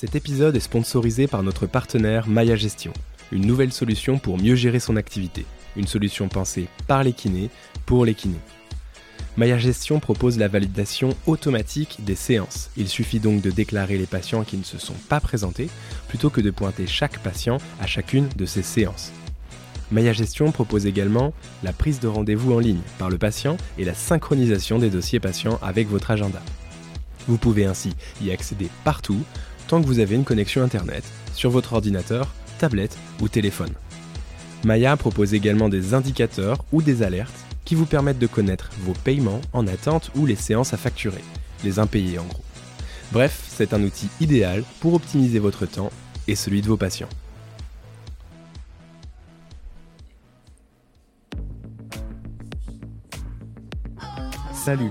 Cet épisode est sponsorisé par notre partenaire Maya Gestion, une nouvelle solution pour mieux gérer son activité. Une solution pensée par les kinés, pour les kinés. Maya Gestion propose la validation automatique des séances. Il suffit donc de déclarer les patients qui ne se sont pas présentés, plutôt que de pointer chaque patient à chacune de ces séances. Maya Gestion propose également la prise de rendez-vous en ligne par le patient et la synchronisation des dossiers patients avec votre agenda. Vous pouvez ainsi y accéder partout, tant que vous avez une connexion Internet, sur votre ordinateur, tablette ou téléphone. Maya propose également des indicateurs ou des alertes qui vous permettent de connaître vos paiements en attente ou les séances à facturer, les impayés en gros. Bref, c'est un outil idéal pour optimiser votre temps et celui de vos patients. Salut,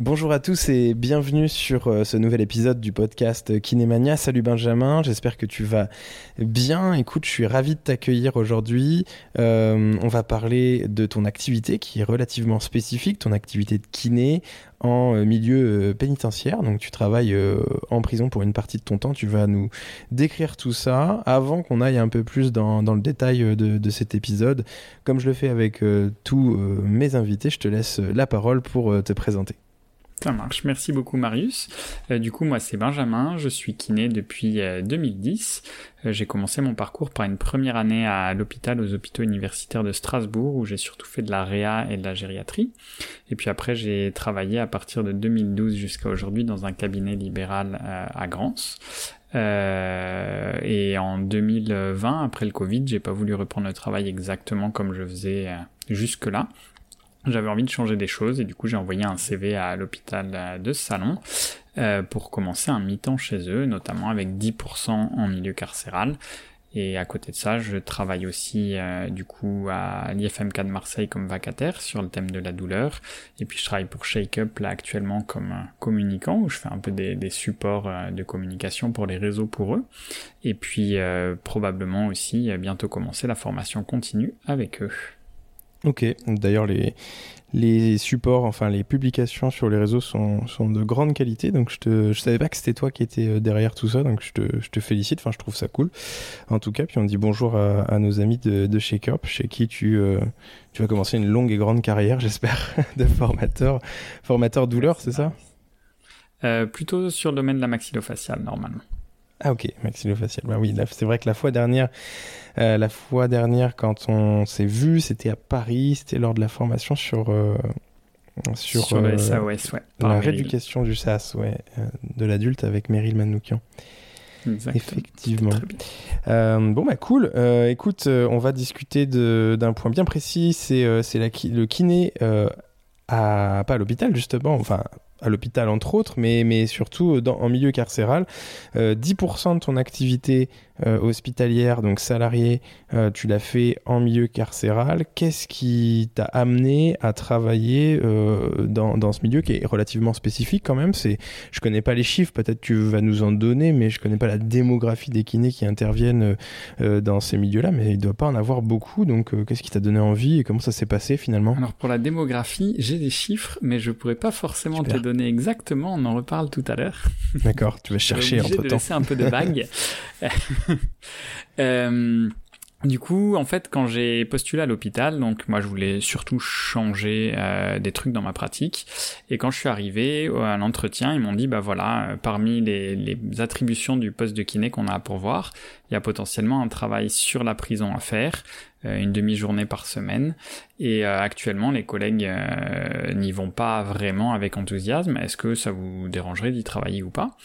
Bonjour à tous et bienvenue sur euh, ce nouvel épisode du podcast Kinémania. Salut Benjamin, j'espère que tu vas bien. Écoute, je suis ravi de t'accueillir aujourd'hui. Euh, on va parler de ton activité qui est relativement spécifique, ton activité de kiné en euh, milieu pénitentiaire. Donc tu travailles en prison pour une partie de ton temps. Tu vas nous décrire tout ça avant qu'on aille un peu plus dans, le détail de, cet épisode. Comme je le fais avec tous mes invités, je te laisse la parole pour te présenter. Ça marche, merci beaucoup Marius. Euh, du coup, moi c'est Benjamin, je suis kiné depuis 2010. Euh, euh, j'ai commencé mon parcours par une première année à l'hôpital aux hôpitaux universitaires de Strasbourg où j'ai surtout fait de la réa et de la gériatrie. Et puis après j'ai travaillé à partir de 2012 jusqu'à aujourd'hui dans un cabinet libéral à Grance. et en 2020, après le Covid, j'ai pas voulu reprendre le travail exactement comme je faisais jusque-là. J'avais envie de changer des choses et du coup j'ai envoyé un CV à l'hôpital de Salon euh, pour commencer un mi-temps chez eux, notamment avec 10% en milieu carcéral. Et à côté de ça, je travaille aussi euh, du coup à l'IFMK de Marseille comme vacataire sur le thème de la douleur. Et puis je travaille pour Shake Up là actuellement comme communicant où je fais un peu des, supports euh, de communication pour les réseaux pour eux. Et puis probablement aussi bientôt commencer la formation continue avec eux. Ok, d'ailleurs les, les supports, enfin les publications sur les réseaux sont, sont de grande qualité, donc je je savais pas que c'était toi qui étais euh, derrière tout ça, donc je te, je te félicite, enfin je trouve ça cool. En tout cas, puis on dit bonjour à, à nos amis de, de chez Corp, chez qui tu, euh, tu vas commencer une longue et grande carrière, j'espère, de formateur, formateur douleur, c'est ça? Euh, Plutôt sur le domaine de la maxillofaciale normalement. Ah ok, maxillofacial. Bah oui, c'est vrai que la fois dernière, euh, la fois dernière quand on s'est vu, c'était à Paris, c'était lors de la formation sur euh, sur, sur le SAS, ouais, la rééducation du SAS, ouais, euh, de l'adulte avec Meryl Manoukian. Exactement. Effectivement. bon bah cool. écoute, on va discuter d'un point bien précis. C'est c'est le kiné à pas à l'hôpital justement, enfin à l'hôpital entre autres, mais, surtout dans, en milieu carcéral. 10% euh, de ton activité euh, hospitalière, donc salarié, euh, tu l'as fait en milieu carcéral. Qu'est-ce qui t'a amené à travailler dans, dans, ce milieu qui est relativement spécifique quand même? C'est, Je connais pas les chiffres, peut-être tu vas nous en donner, mais je connais pas la démographie des kinés qui interviennent dans ces milieux-là, mais il doit pas en avoir beaucoup. Donc qu'est-ce qui t'a donné envie et comment ça s'est passé finalement? Alors pour la démographie, j'ai des chiffres, mais je pourrais pas forcément te donner exactement, on en reparle tout à l'heure. D'accord, tu vas chercher entre temps. laisser un peu de bague. euh, du coup, en fait, quand j'ai postulé à l'hôpital, donc moi je voulais surtout changer euh, des trucs dans ma pratique. Et quand je suis arrivé à l'entretien, ils m'ont dit bah voilà, euh, parmi les, attributions du poste de kiné qu'on a à pourvoir, il y a potentiellement un travail sur la prison à faire, une demi-journée par semaine. Et actuellement, les collègues n'y vont pas vraiment avec enthousiasme. Est-ce que ça vous dérangerait d'y travailler ou pas?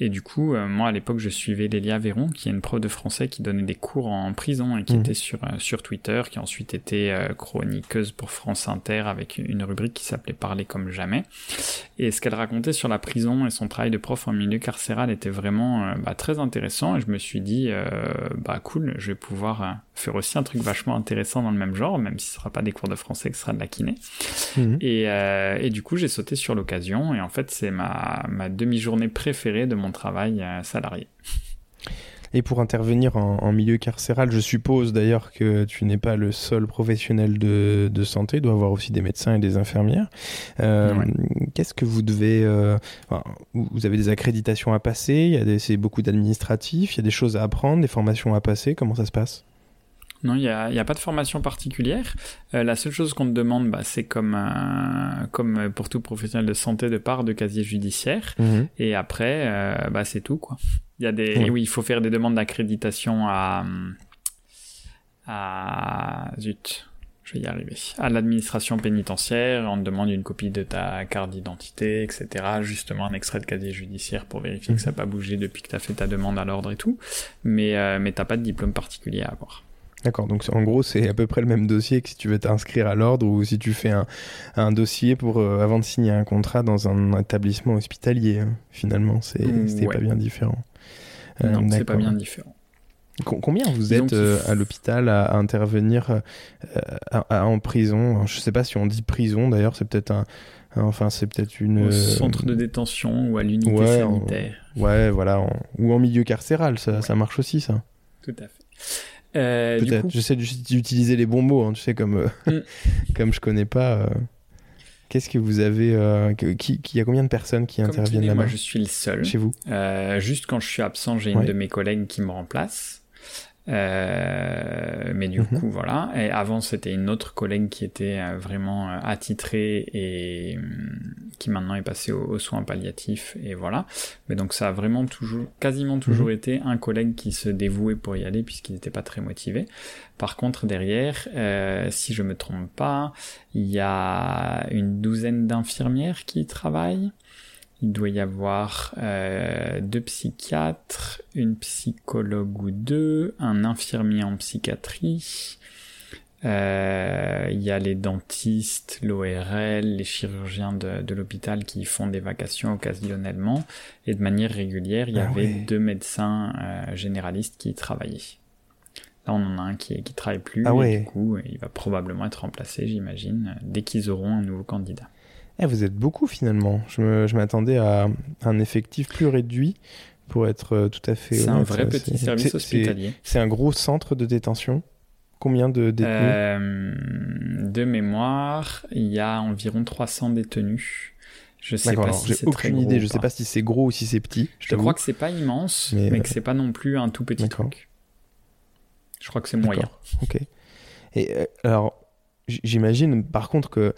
Et du coup, moi à l'époque, je suivais Lélia Véron, qui est une prof de français qui donnait des cours en prison et qui mmh. était sur sur Twitter, qui ensuite été chroniqueuse pour France Inter avec une rubrique qui s'appelait Parler comme jamais. Et ce qu'elle racontait sur la prison et son travail de prof en milieu carcéral était vraiment euh, bah, très intéressant et je me suis dit euh, bah cool, je vais pouvoir euh, faire aussi un truc vachement intéressant dans le même genre, même si ce sera pas des cours de français, que ce sera de la kiné. Mhm. Et, et, du coup, j'ai sauté sur l'occasion et en fait, c'est ma, ma demi-journée préférée de mon travail salarié. Et pour intervenir en, milieu carcéral, je suppose d'ailleurs que tu n'es pas le seul professionnel de, santé, il doit y avoir aussi des médecins et des infirmières. Euh, qu'est-ce que vous devez... Euh, vous avez des accréditations à passer, il y a c'est beaucoup d'administratifs, il y a des choses à apprendre, des formations à passer, comment ça se passe? Non, il n'y a, a, pas de formation particulière. Euh, la seule chose qu'on te demande, bah, c'est comme, comme pour tout professionnel de santé de part de casier judiciaire. Mhm. Et après, bah, c'est tout. quoi. Il y a des, oui. il faut faire des demandes d'accréditation à, à, zut, je vais y arriver, à l'administration pénitentiaire. On te demande une copie de ta carte d'identité, etc. Justement, un extrait de casier judiciaire pour vérifier que ça n'a pas bougé depuis que tu as fait ta demande à l'ordre et tout. Mais, euh, mais t'as pas de diplôme particulier à avoir. D'accord, donc en gros c'est à peu près le même dossier que si tu veux t'inscrire à l'ordre ou si tu fais un, un dossier pour euh, avant de signer un contrat dans un établissement hospitalier. Hein. Finalement, c'est pas bien différent. Euh, non, c'est pas bien différent. Combien vous êtes euh, à l'hôpital à, intervenir en prison? Je sais pas si on dit prison d'ailleurs, c'est peut-être un, enfin c'est peut-être une au centre de détention ou à l'unité sanitaire. ouais, voilà, ou en milieu carcéral, ça, ça marche aussi ça. Tout à fait. Euh, Peut-être. J'essaie d'utiliser les bons mots, hein, tu sais, comme, euh, mm. comme je connais pas. Euh, qu'est-ce que vous avez qui, qui, y a combien de personnes qui interviennent là-bas Moi, je suis le seul. Chez vous Juste quand je suis absent, j'ai une de mes collègues qui me remplace. Euh, mais du mhm. coup, voilà. Et avant, c'était une autre collègue qui était euh, vraiment euh, attitrée et hum, qui maintenant est passée aux, soins palliatifs et voilà. Mais donc, ça a vraiment toujours, quasiment toujours mhm. été un collègue qui se dévouait pour y aller puisqu'il n'était pas très motivé. Par contre, derrière, si je me trompe pas, il y a une douzaine d'infirmières qui travaillent. Il doit y avoir euh, deux psychiatres, une psychologue ou deux, un infirmier en psychiatrie. Euh, il y a les dentistes, l'ORL, les chirurgiens de, l'hôpital qui font des vacations occasionnellement. Et de manière régulière, il y ah avait deux médecins euh, généralistes qui travaillaient. Là, on en a un qui, qui travaille plus. Ah et du coup, il va probablement être remplacé, j'imagine, dès qu'ils auront un nouveau candidat. Eh, vous êtes beaucoup finalement. Je m'attendais à un effectif plus réduit pour être euh, tout à fait C'est un vrai petit service hospitalier. C'est un gros centre de détention. Combien de détenus euh, De mémoire, il y a environ 300 détenus. Je sais pas si c'est aucune idée. Je sais pas si c'est gros ou si c'est petit. Je, crois que c'est pas immense, mais, que c'est pas non plus un tout petit truc. Je crois que c'est moyen. Ok. Et euh, alors, j'imagine par contre que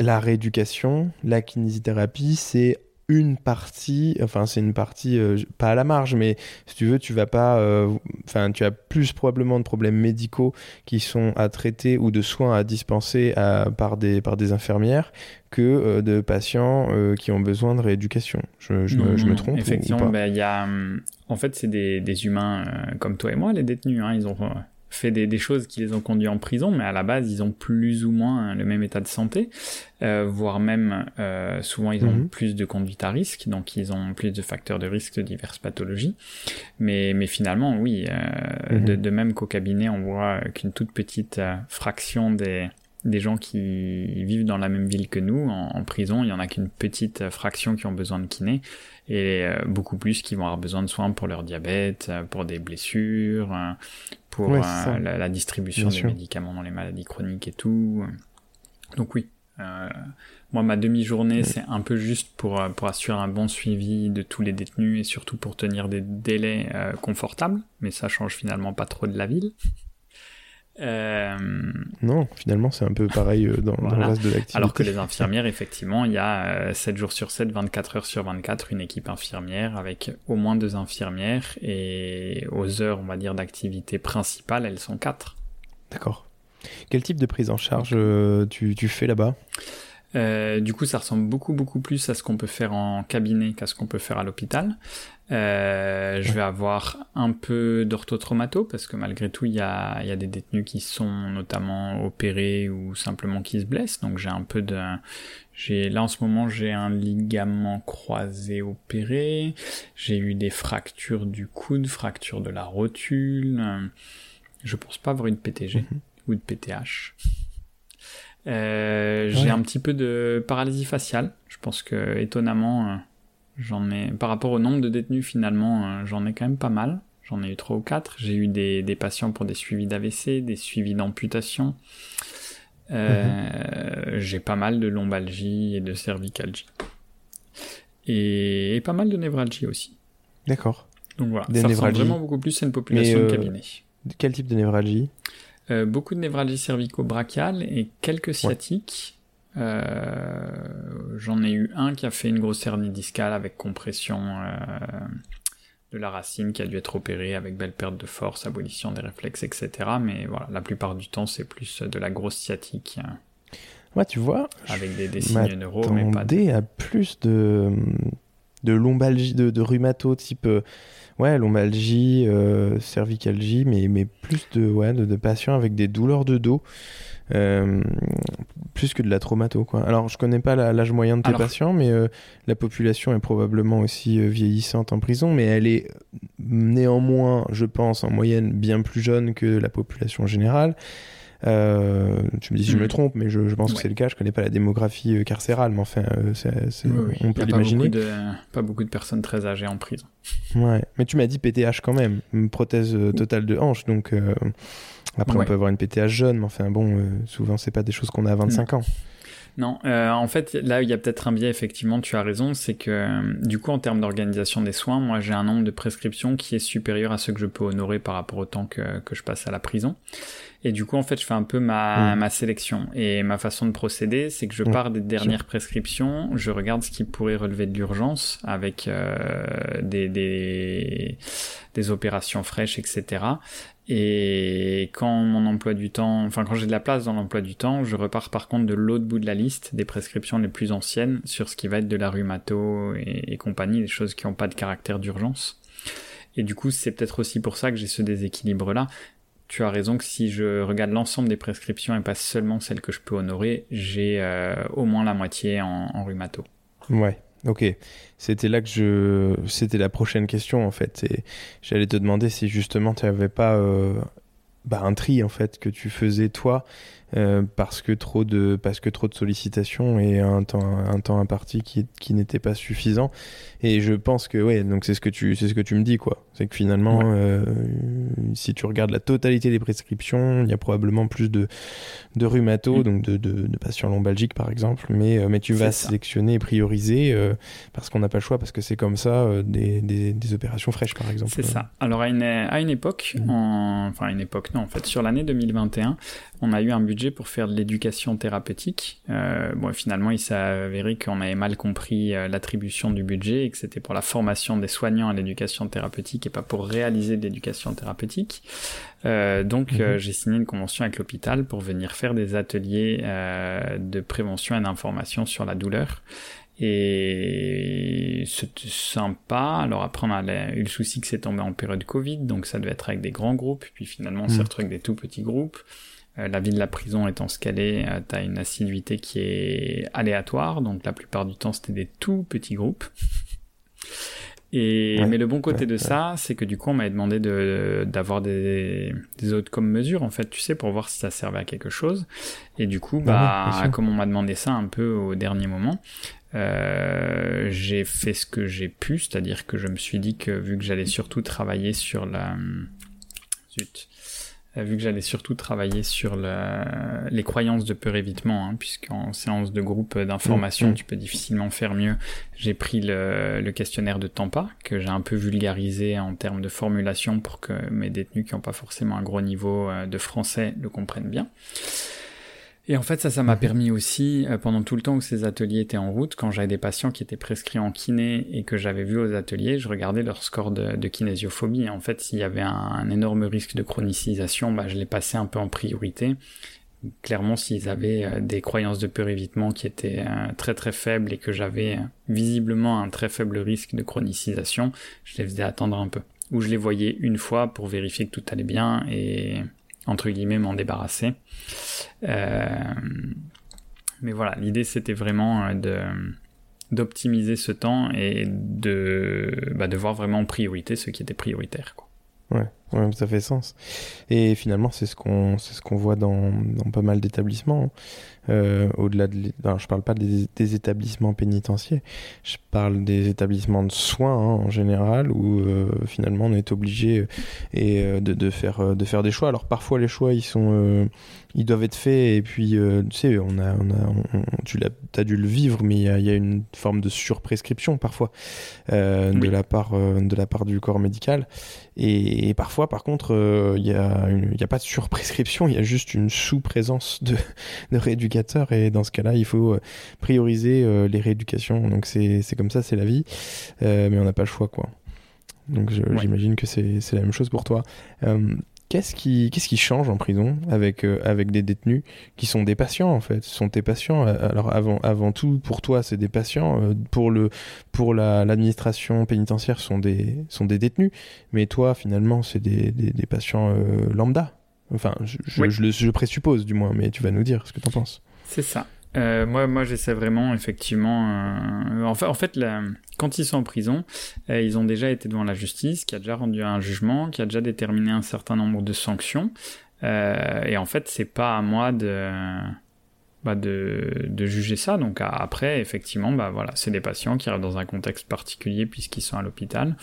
la rééducation, la kinésithérapie, c'est une partie, enfin c'est une partie euh, pas à la marge, mais si tu veux, tu vas pas, euh, enfin tu as plus probablement de problèmes médicaux qui sont à traiter ou de soins à dispenser par des par des infirmières que euh, de patients qui ont besoin de rééducation. Je, me, trompe Effectivement, ben, il y a, hum, en fait c'est des, des humains comme toi et moi, les détenus, hein, ils ont fait des, choses qui les ont conduits en prison, mais à la base, ils ont plus ou moins le même état de santé, euh, voire même euh, souvent ils ont mhm. plus de conduite à risque, donc ils ont plus de facteurs de risque de diverses pathologies. Mais, mais finalement, oui, euh, mhm. de, même qu'au cabinet, on voit qu'une toute petite fraction des, des gens qui vivent dans la même ville que nous, en, prison, il y en a qu'une petite fraction qui ont besoin de kiné, et beaucoup plus qui vont avoir besoin de soins pour leur diabète, pour des blessures, pour euh, la, distribution des médicaments dans les maladies chroniques et tout. Donc oui, euh, moi ma demi-journée c'est un peu juste pour, euh, pour assurer un bon suivi de tous les détenus et surtout pour tenir des délais confortables, mais ça change finalement pas trop de la ville. Euh, non, finalement, c'est un peu pareil euh, dans, dans, le reste de l'activité. Alors que les infirmières, effectivement, il y a 7 jours sur 7, 24 heures sur 24, une équipe infirmière avec au moins deux infirmières et aux heures, on va dire, d'activité principale, elles sont 4. D'accord. Quel type de prise en charge tu, tu fais là-bas? Euh, du coup, ça ressemble beaucoup beaucoup plus à ce qu'on peut faire en cabinet qu'à ce qu'on peut faire à l'hôpital. Euh, je vais avoir un peu d'orthotraumato parce que malgré tout, il y a, y a des détenus qui sont notamment opérés ou simplement qui se blessent. Donc j'ai un peu de, j'ai là en ce moment j'ai un ligament croisé opéré. J'ai eu des fractures du coude, fracture de la rotule. Je pense pas avoir une PTG mhm. ou de PTH. Euh, j'ai un petit peu de paralysie faciale. Je pense que étonnamment, euh, j'en ai par rapport au nombre de détenus finalement, euh, j'en ai quand même pas mal. J'en ai eu trois ou quatre. J'ai eu des, des, patients pour des suivis d'AVC, des suivis d'amputation. Mhm. J'ai pas mal de lombalgie et de cervicalgie. Et, pas mal de névralgie aussi. D'accord. Donc voilà, des ça ressemble vraiment beaucoup plus à une population de cabinet. Quel type de névralgie? Euh, beaucoup de névralgie cervico-brachiale et quelques sciatiques. Euh, J'en ai eu un qui a fait une grosse hernie discale avec compression euh, de la racine qui a dû être opéré avec belle perte de force, abolition des réflexes, etc. Mais voilà, la plupart du temps, c'est plus de la grosse sciatique. Ouais, tu vois. Avec des, des signes neuro, mais pas de... à plus de, de lombalgie, de, de rhumato type euh, ouais, lombalgie, euh, cervicalgie, mais, mais plus de, ouais, de, patients avec des douleurs de dos. Euh, plus que de la traumato quoi. Alors je connais pas l'âge moyen de tes patients, mais euh, la population est probablement aussi vieillissante en prison, mais elle est néanmoins, je pense, en moyenne bien plus jeune que la population générale. Euh, tu me dis si je me mm. trompe, mais je, pense que c'est le cas. Je connais pas la démographie euh, carcérale, mais enfin, euh, on peut l'imaginer. Pas, beaucoup de personnes très âgées en prison. Ouais, mais tu m'as dit PTH quand même, une prothèse totale de hanche, donc après on peut avoir une PTH jeune, mais enfin bon, souvent c'est pas des choses qu'on a à 25 ans. Non, euh, en fait, là, il y a peut-être un biais, effectivement, tu as raison, c'est que euh, du coup, en termes d'organisation des soins, moi, j'ai un nombre de prescriptions qui est supérieur à ce que je peux honorer par rapport au temps que, que je passe à la prison. Et du coup, en fait, je fais un peu ma, mmh. ma sélection. Et ma façon de procéder, c'est que je mmh. pars des dernières prescriptions, je regarde ce qui pourrait relever de l'urgence avec euh, des, des, des opérations fraîches, etc. Et quand mon emploi du temps, enfin quand j'ai de la place dans l'emploi du temps, je repars par contre de l'autre bout de la liste des prescriptions les plus anciennes sur ce qui va être de la rhumato et, compagnie, des choses qui n'ont pas de caractère d'urgence. Et du coup, c'est peut-être aussi pour ça que j'ai ce déséquilibre-là. Tu as raison que si je regarde l'ensemble des prescriptions et pas seulement celles que je peux honorer, j'ai euh, au moins la moitié en, en rhumato. Ouais, Ok, c'était là que je, c'était la prochaine question en fait. J'allais te demander si justement tu n'avais pas euh, bah, un tri en fait que tu faisais toi euh, parce que trop de parce que trop de sollicitations et un temps imparti qui n'était pas suffisant et je pense que ouais donc c'est ce que tu c'est ce que tu me dis quoi c'est que finalement euh, si tu regardes la totalité des prescriptions il y a probablement plus de de rhumato mm. donc de, de, de, patients lombalgiques par exemple mais euh, mais tu vas sélectionner et prioriser parce qu'on n'a pas le choix parce que c'est comme ça des, des, des, opérations fraîches par exemple c'est ça alors à une à une époque mm. en, enfin à une époque non en fait sur l'année 2021 on a eu un budget pour faire de l'éducation thérapeutique. Euh, bon, finalement, il s'est avéré qu'on avait mal compris euh, l'attribution du budget et que c'était pour la formation des soignants à l'éducation thérapeutique et pas pour réaliser de l'éducation thérapeutique. Euh, donc, mhm. j'ai signé une convention avec l'hôpital pour venir faire des ateliers de prévention et d'information sur la douleur. Et c'était sympa. Alors après, on a eu le souci que c'est tombé en période Covid, donc ça devait être avec des grands groupes. Puis finalement, on s'est mhm. retrouvé avec des tout petits groupes. Euh, la vie de la prison étant ce qu'elle est, euh, t'as une assiduité qui est aléatoire, donc la plupart du temps c'était des tout petits groupes. Et mais le bon côté de ça, c'est que du coup on m'avait demandé de d'avoir des des autres comme mesures en fait, tu sais, pour voir si ça servait à quelque chose. Et du coup, bah comme on m'a demandé ça un peu au dernier moment, euh, j'ai fait ce que j'ai pu, c'est-à-dire que je me suis dit que vu que j'allais surtout travailler sur la zut vu que j'allais surtout travailler sur le, les croyances de peur évitement, hein, puisqu'en séance de groupe d'information, mmh, mmh. tu peux difficilement faire mieux. J'ai pris le, le, questionnaire de Tampa, que j'ai un peu vulgarisé en termes de formulation pour que mes détenus qui n'ont pas forcément un gros niveau de français le comprennent bien. Et en fait, ça, ça m'a mhm. permis aussi, euh, pendant tout le temps où ces ateliers étaient en route, quand j'avais des patients qui étaient prescrits en kiné et que j'avais vu aux ateliers, je regardais leur score de, de kinésiophobie. Et en fait, s'il y avait un, énorme risque de chronicisation, bah, je les passais un peu en priorité. Clairement, s'ils avaient euh, des croyances de peur évitement qui étaient euh, très très faibles et que j'avais visiblement un très faible risque de chronicisation, je les faisais attendre un peu. Ou je les voyais une fois pour vérifier que tout allait bien et entre guillemets m'en débarrasser. Euh, mais voilà, l'idée c'était vraiment euh, de d'optimiser ce temps et de, bah, de voir vraiment en priorité ce qui était prioritaire. Quoi. Ouais, ouais, ça fait sens. Et finalement, c'est ce qu'on c'est ce qu'on voit dans, dans pas mal d'établissements. Hein. Euh, au-delà de, alors, je parle pas des, établissements pénitentiaires, je parle des établissements de soins hein, en général où euh, finalement on est obligé euh, et de, de, faire de faire des choix. Alors parfois les choix ils sont ils doivent être faits et puis tu sais on a on a tu as dû le vivre mais il y a, y a, une forme de surprescription parfois de la part de la part du corps médical et, parfois par contre il y a pas de surprescription il y a juste une sous-présence de de rééducation et dans ce cas-là, il faut euh, prioriser euh, les rééducations. Donc c'est comme ça, c'est la vie, euh, mais on n'a pas le choix quoi. Donc j'imagine que c'est la même chose pour toi. Qu'est-ce qui, qu'est-ce qui change en prison avec, avec des détenus qui sont des patients en fait? Ce sont tes patients. Alors avant, avant tout, pour toi, c'est des patients. Pour, le, pour l'administration pénitentiaire, sont des, sont des détenus. Mais toi, finalement, c'est des, des, des, patients lambda. Enfin, je, je, le, je, présuppose du moins, mais tu vas nous dire ce que tu en penses. C'est ça. Euh, moi, moi j'essaie vraiment, effectivement. Euh, en fait, quand ils sont en prison, euh, ils ont déjà été devant la justice, qui a déjà rendu un jugement, qui a déjà déterminé un certain nombre de sanctions. et en fait, c'est pas à moi de. Bah de, de, juger ça. Donc après, effectivement, bah voilà, c'est des patients qui arrivent dans un contexte particulier puisqu'ils sont à l'hôpital,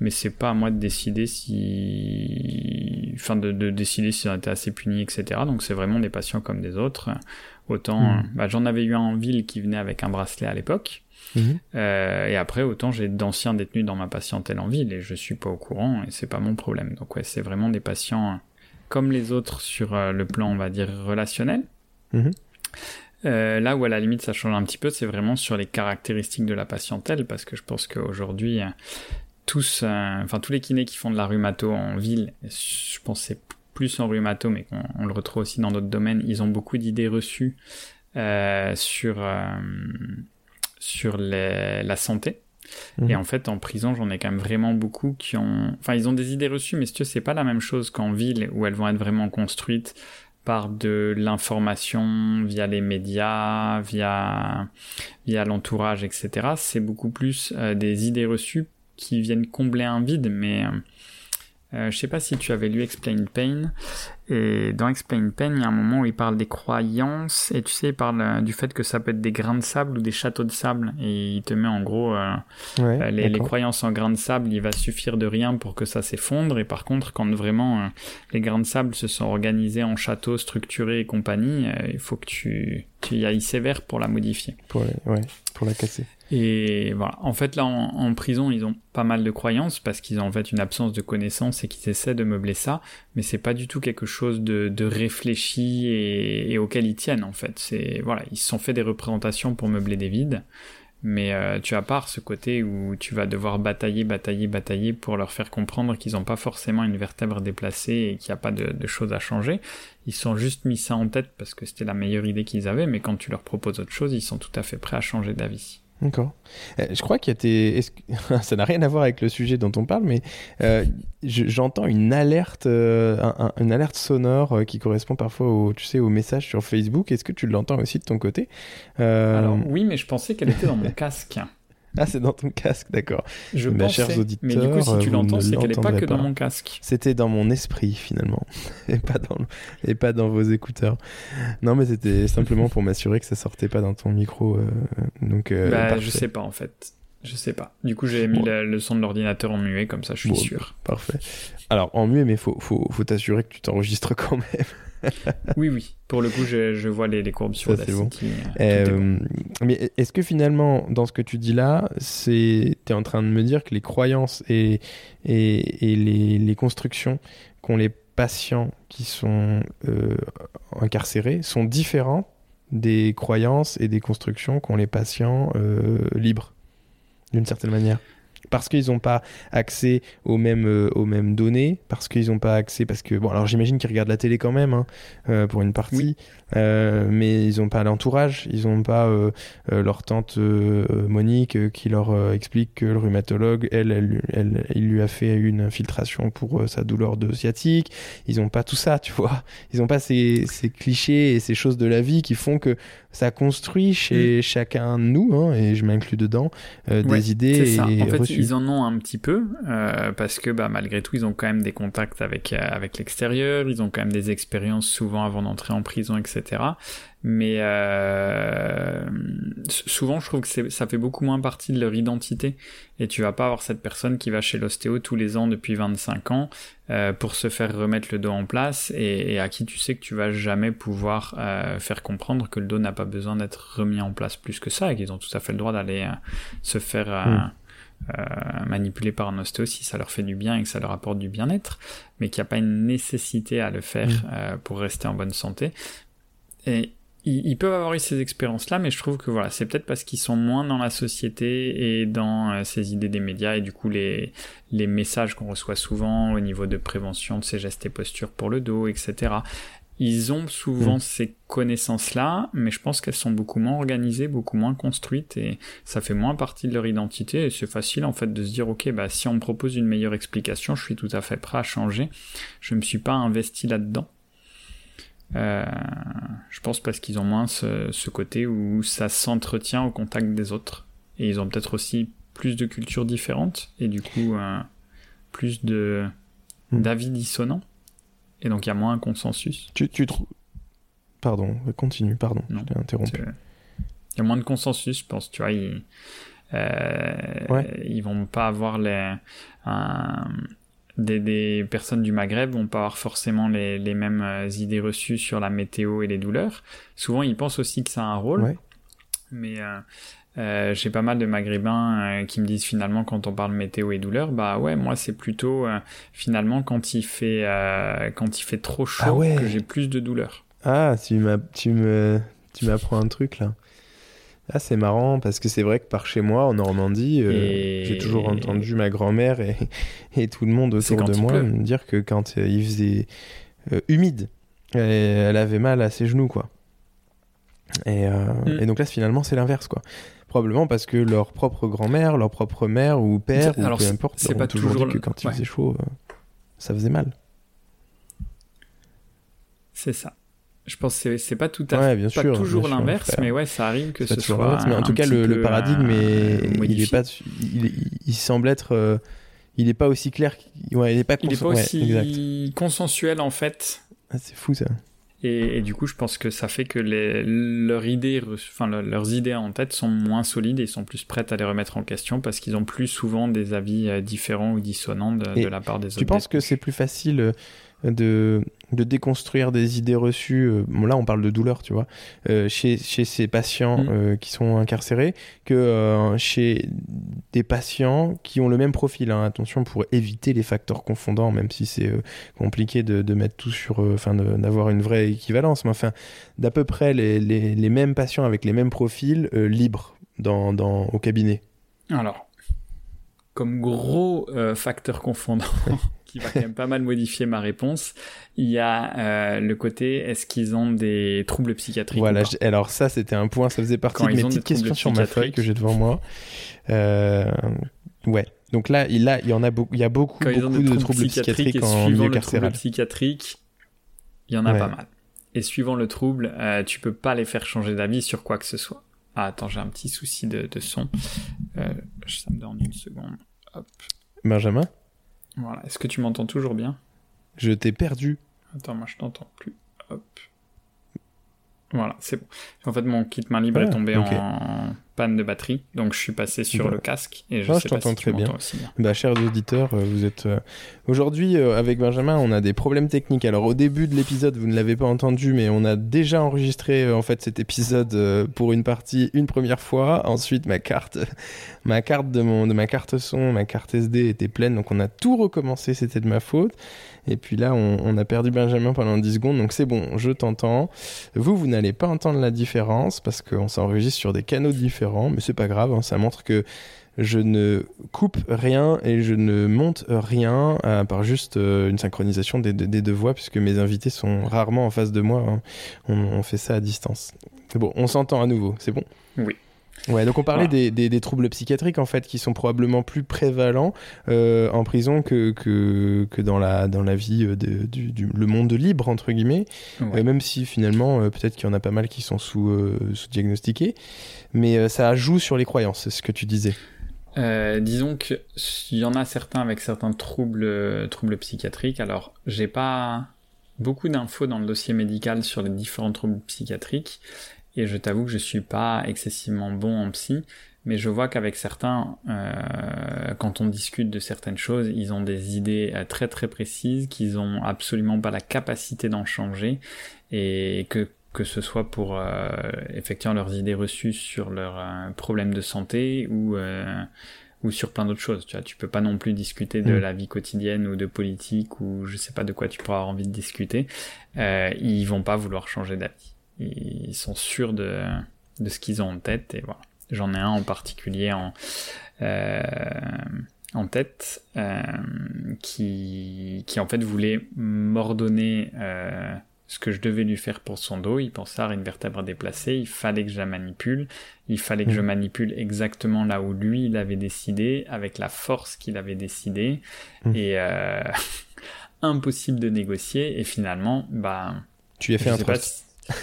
mais c'est pas à moi de décider si, enfin de, de décider s'ils ont été assez punis, etc. Donc c'est vraiment des patients comme des autres. Autant, hmm. bah, j'en avais eu un en ville qui venait avec un bracelet à l'époque. Mhm. Euh, et après, autant j'ai d'anciens détenus dans ma patientèle en ville et je suis pas au courant et c'est pas mon problème. Donc ouais, c'est vraiment des patients euh, comme les autres sur euh, le plan, on va dire, relationnel. Mhm. là où à la limite ça change un petit peu, c'est vraiment sur les caractéristiques de la patientèle, parce que je pense qu'aujourd'hui, tous, enfin tous les kinés qui font de la rhumato en ville, je pense c'est plus en rhumato, mais qu'on le retrouve aussi dans d'autres domaines, ils ont beaucoup d'idées reçues euh, sur, euh, sur la santé. Mhm. Et en fait, en prison, j'en ai quand même vraiment beaucoup qui ont... Enfin, ils ont des idées reçues, mais si c'est pas la même chose qu'en ville, où elles vont être vraiment construites par de l'information via les médias, via, via l'entourage, etc. C'est beaucoup plus euh, des idées reçues qui viennent combler un vide, mais euh, je sais pas si tu avais lu Explain Pain. Et dans Explain Pain, il y a un moment où il parle des croyances. Et tu sais, il parle euh, du fait que ça peut être des grains de sable ou des châteaux de sable. Et il te met en gros euh, les, croyances en grains de sable. Il va suffire de rien pour que ça s'effondre. Et par contre, quand vraiment les grains de sable se sont organisés en châteaux structurés et compagnie, il faut que tu, tu y ailles sévère pour la modifier. Pour, ouais, pour la casser. Et voilà. En fait, là, en, prison, ils ont pas mal de croyances parce qu'ils ont en fait une absence de connaissances et qu'ils essaient de meubler ça, mais c'est pas du tout quelque chose de, réfléchi et, auquel ils tiennent en fait. C'est voilà, ils se sont fait des représentations pour meubler des vides, mais euh, tu as part ce côté où tu vas devoir batailler, batailler, batailler pour leur faire comprendre qu'ils n'ont pas forcément une vertèbre déplacée et qu'il n'y a pas de, de choses à changer. Ils sont juste mis ça en tête parce que c'était la meilleure idée qu'ils avaient, mais quand tu leur proposes autre chose, ils sont tout à fait prêts à changer d'avis. D'accord. Euh, je crois qu'il y a tes... ça n'a rien à voir avec le sujet dont on parle, mais euh, j'entends une alerte, euh, une alerte sonore qui correspond parfois au, tu sais, au message sur Facebook. Est-ce que tu l'entends aussi de ton côté? Alors oui, mais je pensais qu'elle était dans mon casque. Ah, c'est dans ton casque, d'accord. Je Mes chers auditeurs, mais du coup, si tu l'entends, c'est qu'elle n'est pas que dans mon casque. C'était dans mon esprit, finalement, et pas dans, et pas dans vos écouteurs. Non, mais c'était simplement pour m'assurer que ça sortait pas dans ton micro. Euh, donc, euh, bah, je sais pas, en fait. Je sais pas. Du coup, j'ai mis le, son de l'ordinateur en muet, comme ça, je suis sûr. Parfait. Alors, en muet, mais faut, faut, faut t'assurer que tu t'enregistres quand même. oui, oui. Pour le coup, je, je vois les, les courbes sur ça, bon. Euh, mais est-ce que finalement, dans ce que tu dis là, tu es en train de me dire que les croyances et, et, et les, les constructions qu'ont les patients qui sont euh, incarcérés sont différents des croyances et des constructions qu'ont les patients euh, libres, d'une certaine manière? Parce qu'ils n'ont pas accès aux mêmes, euh, aux mêmes données, parce qu'ils n'ont pas accès, parce que, bon, alors j'imagine qu'ils regardent la télé quand même, hein, euh, pour une partie, euh, mais ils n'ont pas l'entourage, ils n'ont pas leur tante Monique qui leur explique que le rhumatologue, elle, elle, elle, il lui a fait une infiltration pour sa douleur de sciatique, ils n'ont pas tout ça, tu vois, ils n'ont pas ces, ces clichés et ces choses de la vie qui font que ça construit chez mm. chacun de nous, hein, et je m'inclus dedans, des idées et En fait, ils en ont un petit peu, euh, parce que bah, malgré tout, ils ont quand même des contacts avec, euh, avec l'extérieur, ils ont quand même des expériences souvent avant d'entrer en prison, etc. Mais euh, souvent, je trouve que ça fait beaucoup moins partie de leur identité. Et tu vas pas avoir cette personne qui va chez l'ostéo tous les ans depuis 25 ans pour se faire remettre le dos en place et, à qui tu sais que tu vas jamais pouvoir faire comprendre que le dos n'a pas besoin d'être remis en place plus que ça et qu'ils ont tout à fait le droit d'aller se faire hmm. manipuler par un ostéo si ça leur fait du bien et que ça leur apporte du bien-être, mais qu'il n'y a pas une nécessité à le faire hmm. pour rester en bonne santé. Et ils, peuvent avoir eu ces expériences-là, mais je trouve que voilà, c'est peut-être parce qu'ils sont moins dans la société et dans euh, ces idées des médias et du coup les, les messages qu'on reçoit souvent au niveau de prévention de ces gestes et postures pour le dos, etc. Ils ont souvent mm. ces connaissances-là, mais je pense qu'elles sont beaucoup moins organisées, beaucoup moins construites et ça fait moins partie de leur identité et c'est facile en fait de se dire ok bah si on me propose une meilleure explication, je suis tout à fait prêt à changer. Je me suis pas investi là-dedans. Euh, je pense parce qu'ils ont moins ce, côté où ça s'entretient au contact des autres. Et ils ont peut-être aussi plus de cultures différentes et du coup euh, plus de hmm. d'avis dissonants. Et donc il y a moins un consensus. Tu, tu trouves. Pardon, continue, pardon, je t'ai interrompu. Il y a moins de consensus, je pense, tu vois. Ils, euh, ils vont pas avoir les, un, des, personnes du Maghreb vont pas avoir forcément les, mêmes euh, idées reçues sur la météo et les douleurs. Souvent, ils pensent aussi que ça a un rôle. Mais euh, euh, j'ai pas mal de Maghrébins qui me disent finalement quand on parle météo et douleurs, bah ouais, moi c'est plutôt finalement quand il fait quand il fait trop chaud ah que j'ai plus de douleurs. Ah, tu m'as tu me tu m'apprends un truc là. Ah, c'est marrant parce que c'est vrai que par chez moi en Normandie, euh, j'ai toujours entendu ma grand-mère et, et, tout le monde autour de moi me dire que quand euh, il faisait euh, humide, elle avait mal à ses genoux, quoi. Et, mm. et donc là, finalement, c'est l'inverse, quoi. Probablement parce que leur propre grand-mère, leur propre mère ou père, ou peu importe, c'est pas toujours, dit que quand il faisait chaud, ça faisait mal. C'est ça. Je pense que c'est pas tout à fait, pas toujours l'inverse, mais ouais, ça arrive que ce soit. Mais en tout cas, le, paradigme, est, euh, il est pas, il, semble être, euh, il est pas aussi clair, ouais, il est pas, il est pas aussi consensuel en fait. Ah, c'est fou ça. Et, du coup, je pense que ça fait que les, leurs idées, enfin leurs idées en tête sont moins solides et sont plus prêtes à les remettre en question parce qu'ils ont plus souvent des avis euh, différents ou dissonants de, la part des autres. Tu penses que c'est plus facile de, de déconstruire des idées reçues. Euh, là, on parle de douleur, tu vois, euh, chez, chez ces patients mm. euh, qui sont incarcérés que chez des patients qui ont le même profil. Hein. attention pour éviter les facteurs confondants, même si c'est compliqué de, de, mettre tout sur, enfin, d'avoir une vraie équivalence. Mais enfin, d'à peu près les, les, les, mêmes patients avec les mêmes profils libres dans, dans, au cabinet. Alors, comme gros facteur confondant qui va quand même pas mal modifier ma réponse. Il y a euh, le côté est-ce qu'ils ont des troubles psychiatriques Voilà, alors ça c'était un point, ça faisait partie de mes petites questions sur ma feuille que j'ai devant moi. Euh, ouais. Donc là, il, y en a beaucoup, il y a beaucoup, beaucoup de troubles psychiatriques, en milieu carcéral. psychiatrique, il y en a pas mal. Et suivant le trouble, euh, tu peux pas les faire changer d'avis sur quoi que ce soit. Ah, attends, j'ai un petit souci de, de son. Euh, ça me donne une seconde. Hop. Benjamin? Voilà. Est-ce que tu m'entends toujours bien? Je t'ai perdu. Attends, moi je t'entends plus. Hop. Voilà, c'est bon. En fait, mon kit main libre est ah, tombé en panne de batterie, donc je suis passé sur le casque et je, ah, sais je t'entends très bien. Bah, chers auditeurs, euh, vous êtes euh, aujourd'hui euh, avec Benjamin, on a des problèmes techniques. Alors au début de l'épisode, vous ne l'avez pas entendu, mais on a déjà enregistré en fait cet épisode pour une partie une première fois. Ensuite, ma carte, ma carte de mon de ma carte son, ma carte SD était pleine, donc on a tout recommencé. C'était de ma faute. Et puis là, on, a perdu Benjamin pendant 10 secondes, donc c'est bon, je t'entends. Vous, vous n'allez pas entendre la différence parce qu'on s'enregistre sur des canaux différents, mais c'est pas grave, hein, ça montre que je ne coupe rien et je ne monte rien à part juste euh, une synchronisation des, deux voix puisque mes invités sont rarement en face de moi. Hein. On, on, fait ça à distance. C'est bon, on s'entend à nouveau, c'est bon? Oui. Ouais, donc on parlait des, des, troubles psychiatriques en fait qui sont probablement plus prévalents euh, en prison que, que, que, dans, la, dans la vie euh, de, du, du, le monde libre entre guillemets, euh, même si finalement peut-être qu'il y en a pas mal qui sont sous, sous diagnostiqués, mais ça joue sur les croyances, c'est ce que tu disais. disons qu'il y en a certains avec certains troubles, troubles psychiatriques. Alors, j'ai pas beaucoup d'infos dans le dossier médical sur les différents troubles psychiatriques. Et je t'avoue que je suis pas excessivement bon en psy, mais je vois qu'avec certains, euh, quand on discute de certaines choses, ils ont des idées euh, très très précises, qu'ils ont absolument pas la capacité d'en changer, et que que ce soit pour euh, effectivement leurs idées reçues sur leurs euh, problèmes de santé ou ou sur plein d'autres choses. Tu vois, tu peux pas non plus discuter de mm. la vie quotidienne ou de politique ou je sais pas de quoi tu pourras avoir envie de discuter. Ils vont pas vouloir changer d'avis ils sont sûrs de, de ce qu'ils ont en tête et voilà. J'en ai un en particulier en, euh, en tête euh, qui, qui en fait voulait m'ordonner euh, ce que je devais lui faire pour son dos. Il pensait à une vertèbre déplacée, il fallait que je la manipule, il fallait que je mmh. manipule exactement là où lui il avait décidé, avec la force qu'il avait décidé, mmh. et euh, impossible de négocier. Et finalement, bah, tu as fait un trust.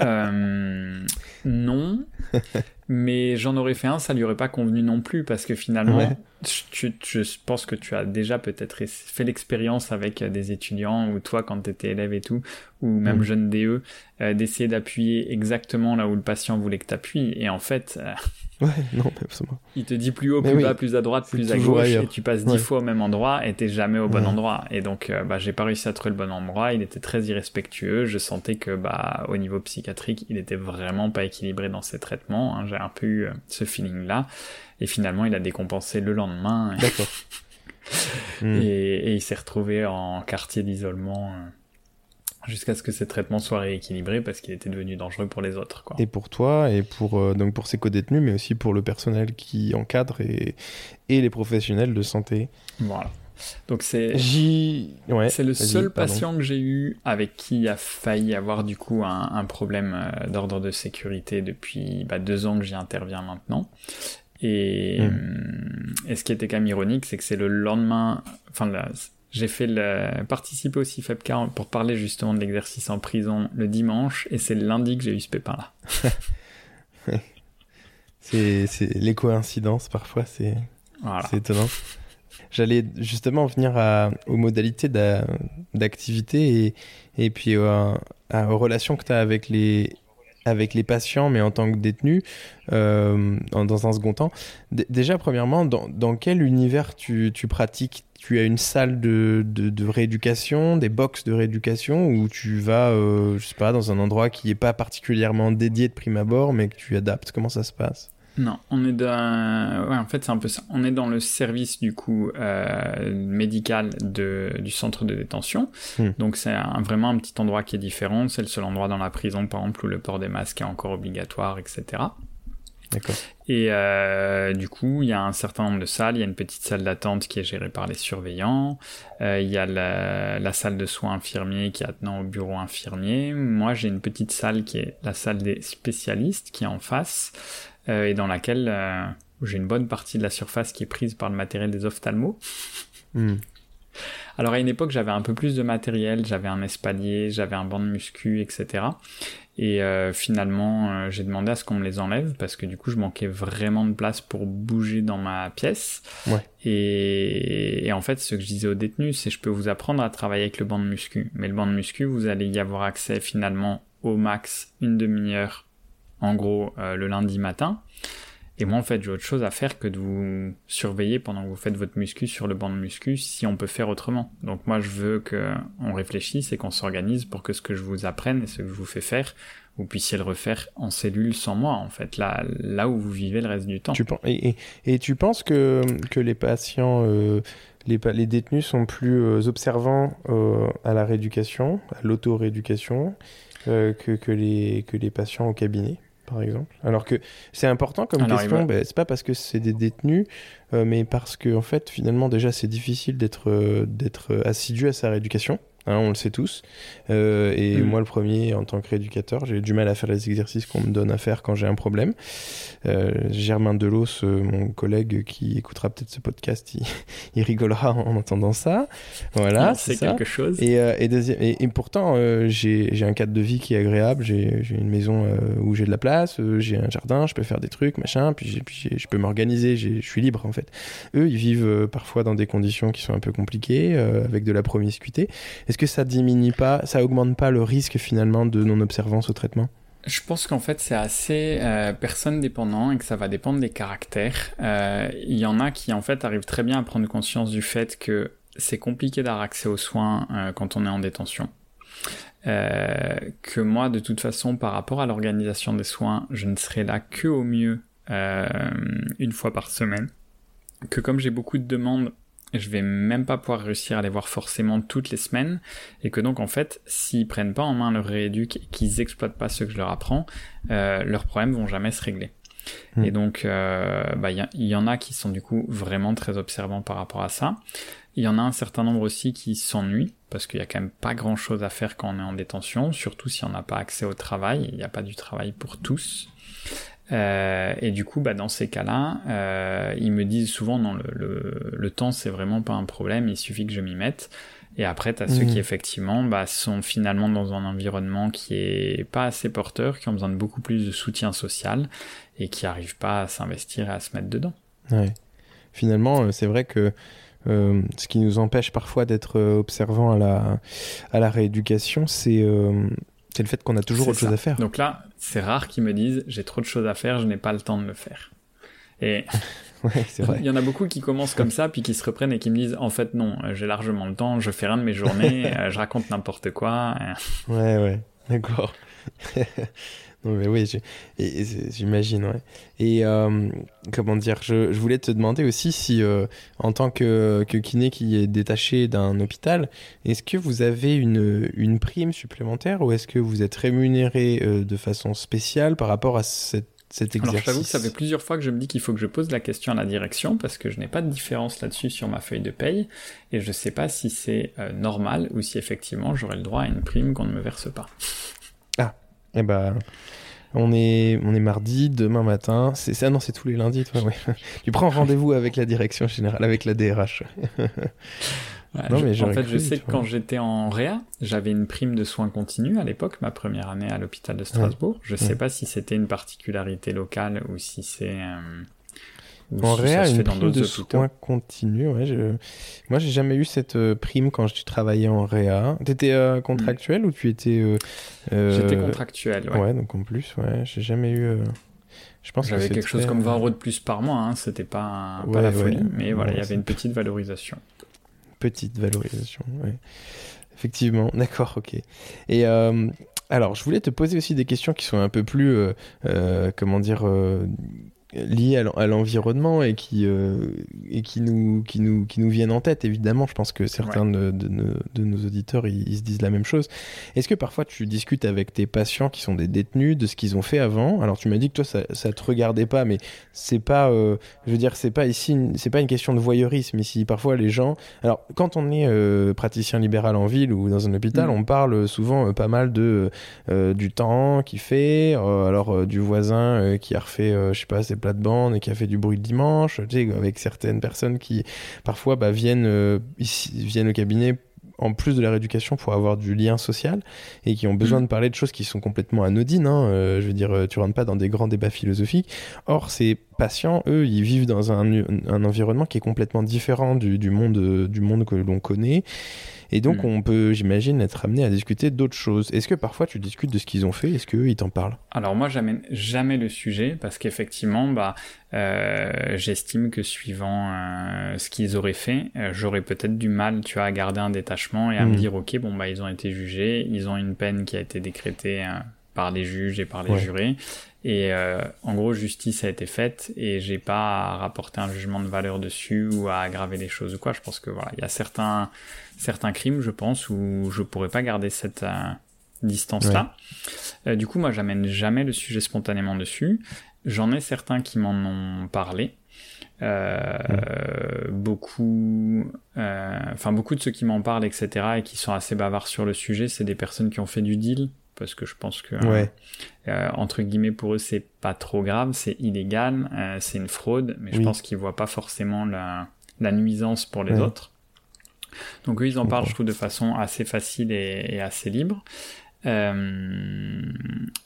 Euh, non, mais j'en aurais fait un, ça lui aurait pas convenu non plus parce que finalement, je pense que tu as déjà peut-être fait l'expérience avec des étudiants ou toi quand tu étais élève et tout, ou même mm. jeune DE, euh, d'essayer d'appuyer exactement là où le patient voulait que tu appuies. Et en fait, euh, Ouais, non, absolument. Il te dit plus haut, plus bas, plus à droite, plus à gauche, et tu passes dix fois au même endroit et t'es jamais au bon endroit. Et donc, euh, bah, j'ai pas réussi à trouver le bon endroit. Il était très irrespectueux. Je sentais que, bah, au niveau psychiatrique, il était vraiment pas équilibré dans ses traitements. Hein. J'ai un peu eu euh, ce feeling-là. Et finalement, il a décompensé le lendemain. D'accord. et, et, il s'est retrouvé en quartier d'isolement. Euh, jusqu'à ce que ces traitements soient rééquilibrés parce qu'il était devenu dangereux pour les autres. Quoi. Et pour toi, et pour, euh, donc pour ces co-détenus, mais aussi pour le personnel qui encadre et, et les professionnels de santé. Voilà. Donc c'est ouais, c'est le seul patient que j'ai eu avec qui il a failli avoir du coup un, un problème euh, d'ordre de sécurité depuis bah, deux ans que j'y interviens maintenant. Et, hmm. et ce qui était quand même ironique, c'est que c'est le lendemain, enfin j'ai fait le participer aussi FEPCA pour parler justement de l'exercice en prison le dimanche et c'est le lundi que j'ai eu ce pépin là. c'est les coïncidences parfois c'est étonnant. J'allais justement venir à, aux modalités d'activité et, et puis euh, aux relations que tu as avec les, avec les patients, mais en tant que détenu, euh, dans un second temps. déjà, premièrement, dans, dans quel univers tu, tu, pratiques Tu as une salle de, de, de rééducation, des box de rééducation, ou tu vas, euh, je sais pas, dans un endroit qui n'est pas particulièrement dédié de prime abord, mais que tu adaptes Comment ça se passe? Non, on est dans, ouais, en fait c'est un peu ça. On est dans le service du coup euh, médical de, du centre de détention. Hmm. Donc c'est vraiment un petit endroit qui est différent. C'est le seul endroit dans la prison par exemple où le port des masques est encore obligatoire, etc. D'accord. Et euh, du coup, il y a un certain nombre de salles. Il y a une petite salle d'attente qui est gérée par les surveillants. Euh, il y a la, la, salle de soins infirmiers qui est attenant au bureau infirmier. Moi, j'ai une petite salle qui est la salle des spécialistes qui est en face. Euh, et dans laquelle j'ai une bonne partie de la surface qui est prise par le matériel des ophtalmos. Hmm. Alors à une époque j'avais un peu plus de matériel, j'avais un espalier, j'avais un banc de muscu, etc. Et euh, finalement euh, j'ai demandé à ce qu'on me les enlève parce que du coup je manquais vraiment de place pour bouger dans ma pièce. Ouais. Et, et, en fait ce que je disais aux détenus c'est je peux vous apprendre à travailler avec le banc de muscu. Mais le banc de muscu vous allez y avoir accès finalement au max une demi-heure en gros, le lundi matin. Et moi, en fait, j'ai autre chose à faire que de vous surveiller pendant que vous faites votre muscu sur le banc de muscu si on peut faire autrement. Donc moi, je veux que on réfléchisse et qu'on s'organise pour que ce que je vous apprenne et ce que je vous fais faire, vous puissiez le refaire en cellule sans moi, en fait, là, là où vous vivez le reste du temps. Et, tu penses que, les patients, euh, les, détenus sont plus euh, observants euh, à la rééducation, à l'auto-rééducation, que les patients au cabinet? Par exemple Alors que c'est important comme question, ben, c'est pas parce que c'est des détenus, mais parce que en fait, finalement, déjà, c'est difficile d'être d'être assidu à sa rééducation. Hein, on le sait tous. Euh, et mm. moi, le premier, en tant que rééducateur, j'ai du mal à faire les exercices qu'on me donne à faire quand j'ai un problème. Euh, Germain Delos, euh, mon collègue qui écoutera peut-être ce podcast, il, rigolera en, entendant ça. Voilà, c'est quelque chose. Et, et, pourtant, j'ai un cadre de vie qui est agréable. J'ai une maison où j'ai de la place, j'ai un jardin, je peux faire des trucs, machin. Puis, puis je peux m'organiser. Je suis libre en fait. Eux, ils vivent parfois dans des conditions qui sont un peu compliquées, avec de la promiscuité. Est-ce que ça diminue pas, ça augmente pas le risque finalement de non-observance au traitement? Je pense qu'en fait c'est assez euh, personne dépendant et que ça va dépendre des caractères. Euh, il y en a qui en fait arrivent très bien à prendre conscience du fait que c'est compliqué d'avoir accès aux soins euh, quand on est en détention. que moi de toute façon par rapport à l'organisation des soins, je ne serai là que au mieux une fois par semaine. Que comme j'ai beaucoup de demandes, je vais même pas pouvoir réussir à les voir forcément toutes les semaines, et que donc en fait, s'ils prennent pas en main leur rééduc et qu'ils exploitent pas ce que je leur apprends, euh, leurs problèmes vont jamais se régler. Hmm. Et donc, euh, bah, il y, en a qui sont du coup vraiment très observants par rapport à ça. Il y en a un certain nombre aussi qui s'ennuient, parce qu'il y a quand même pas grand chose à faire quand on est en détention, surtout si on n'a pas accès au travail, il n'y a pas du travail pour tous. Euh, et du coup, bah, dans ces cas-là, euh, ils me disent souvent non, le, le, le temps c'est vraiment pas un problème, il suffit que je m'y mette. Et après, tu as ceux qui mmh. effectivement bah, sont finalement dans un environnement qui est pas assez porteur, qui ont besoin de beaucoup plus de soutien social et qui arrivent pas à s'investir et à se mettre dedans. Ouais. Finalement, euh, c'est vrai que euh, ce qui nous empêche parfois d'être observants à la, à la rééducation, c'est c'est le fait qu'on a toujours autre chose à faire. Donc là, c'est rare qu'ils me disent j'ai trop de choses à faire, je n'ai pas le temps de le faire. Et il y en a beaucoup qui commencent comme ça, puis qui se reprennent et qui me disent en fait non, j'ai largement le temps, je fais rien de mes journées, euh, je raconte n'importe quoi. ouais, ouais, d'accord. Non, mais oui, j'imagine, ouais. Et euh, comment dire, je, je, voulais te demander aussi si, euh, en tant que, que, kiné qui est détaché d'un hôpital, est-ce que vous avez une, une prime supplémentaire ou est-ce que vous êtes rémunéré euh, de façon spéciale par rapport à cette cet exercice. Alors, je t'avoue que ça fait plusieurs fois que je me dis qu'il faut que je pose la question à la direction parce que je n'ai pas de différence là-dessus sur ma feuille de paye et je ne sais pas si c'est normal ou si effectivement j'aurai le droit à une prime qu'on ne me verse pas. Ah, eh ben, on est, on est mardi, demain matin. C'est ça, non, c'est tous les lundis. Toi, tu prends rendez-vous avec la direction générale, avec la DRH. non, mais en fait, je sais que quand j'étais en Réa, j'avais une prime de soins continus à l'époque, ma première année à l'hôpital de Strasbourg. Je ne sais pas si c'était une particularité locale ou si c'est euh, en réa, une prime de soins continus. Ouais, je... Moi, j'ai jamais eu cette euh, prime quand je travaillais en réa. Tu étais euh, contractuel ou tu étais. Euh, J'étais contractuel, ouais. ouais. donc en plus, ouais, j'ai jamais eu. Je pense J'avais quelque chose comme 20 euros de plus par mois, hein. c'était pas, pas la folie, mais voilà, il y avait une petite valorisation. Petite valorisation, ouais. Effectivement, d'accord, ok. Et alors, je voulais te poser aussi des questions qui sont un peu plus, comment dire, liés à l'environnement et qui euh, et qui nous qui nous qui nous viennent en tête évidemment. Je pense que certains de, de, nos auditeurs ils, se disent la même chose. Est-ce que parfois tu discutes avec tes patients qui sont des détenus de ce qu'ils ont fait avant? Alors tu m'as dit que toi ça ça te regardait pas mais c'est pas euh, je veux dire c'est pas ici c'est pas une question de voyeurisme ici. Parfois les gens alors quand on est euh, praticien libéral en ville ou dans un hôpital mm. on parle souvent pas mal de du temps qu'il fait alors du voisin qui a refait je sais pas ses plate-bande et qui a fait du bruit le dimanche, tu sais, avec certaines personnes qui parfois bah, viennent, euh, ici, viennent au cabinet en plus de la rééducation pour avoir du lien social et qui ont besoin mmh. de parler de choses qui sont complètement anodines. Hein. Euh, je veux dire, euh, tu rentres pas dans des grands débats philosophiques. Or, ces patients, eux, ils vivent dans un, un environnement qui est complètement différent du, du monde, du monde que l'on connaît. Et donc, mm. on peut, j'imagine, être amené à discuter d'autres choses. Est-ce que parfois tu discutes de ce qu'ils ont fait? Est-ce qu'eux, ils t'en parlent? Alors, moi, j'amène jamais le sujet parce qu'effectivement, bah, euh, j'estime que suivant euh, ce qu'ils auraient fait, euh, j'aurais peut-être du mal, tu vois, à garder un détachement et à me mm. dire, ok, bon, bah, ils ont été jugés, ils ont une peine qui a été décrétée par les juges et par les jurés. Et euh, en gros, justice a été faite et j'ai pas à rapporter un jugement de valeur dessus ou à aggraver les choses ou quoi. Je pense que voilà, il y a certains certains crimes, je pense, où je pourrais pas garder cette euh, distance-là. Euh, du coup, moi, j'amène jamais le sujet spontanément dessus. J'en ai certains qui m'en ont parlé. Euh, beaucoup, euh, enfin beaucoup de ceux qui m'en parlent, etc., et qui sont assez bavards sur le sujet, c'est des personnes qui ont fait du deal, parce que je pense que euh, entre guillemets pour eux c'est pas trop grave, c'est illégal, euh, c'est une fraude, mais je pense qu'ils voient pas forcément la, la nuisance pour les autres. Donc eux ils en parlent je trouve de façon assez facile et, assez libre. Euh,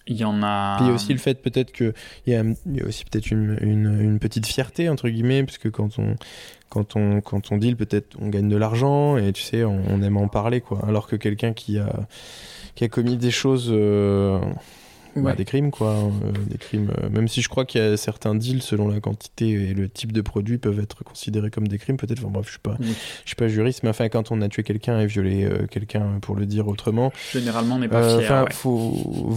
il y en a. il y a aussi le fait peut-être que il y, a, y a aussi peut-être une, une, une, petite fierté entre guillemets, puisque quand on quand on quand on deal peut-être on gagne de l'argent et tu sais on, on aime en parler quoi. Alors que quelqu'un qui a qui a commis des choses, euh, bah, des crimes quoi, hein, euh, des crimes. Euh, même si je crois qu'il y a certains deals selon la quantité et le type de produit peuvent être considérés comme des crimes, peut-être. Enfin bref, je suis pas, je suis pas juriste, mais enfin quand on a tué quelqu'un et violé quelqu'un, pour le dire autrement. Généralement, on n'est pas fier. ouais. Faut...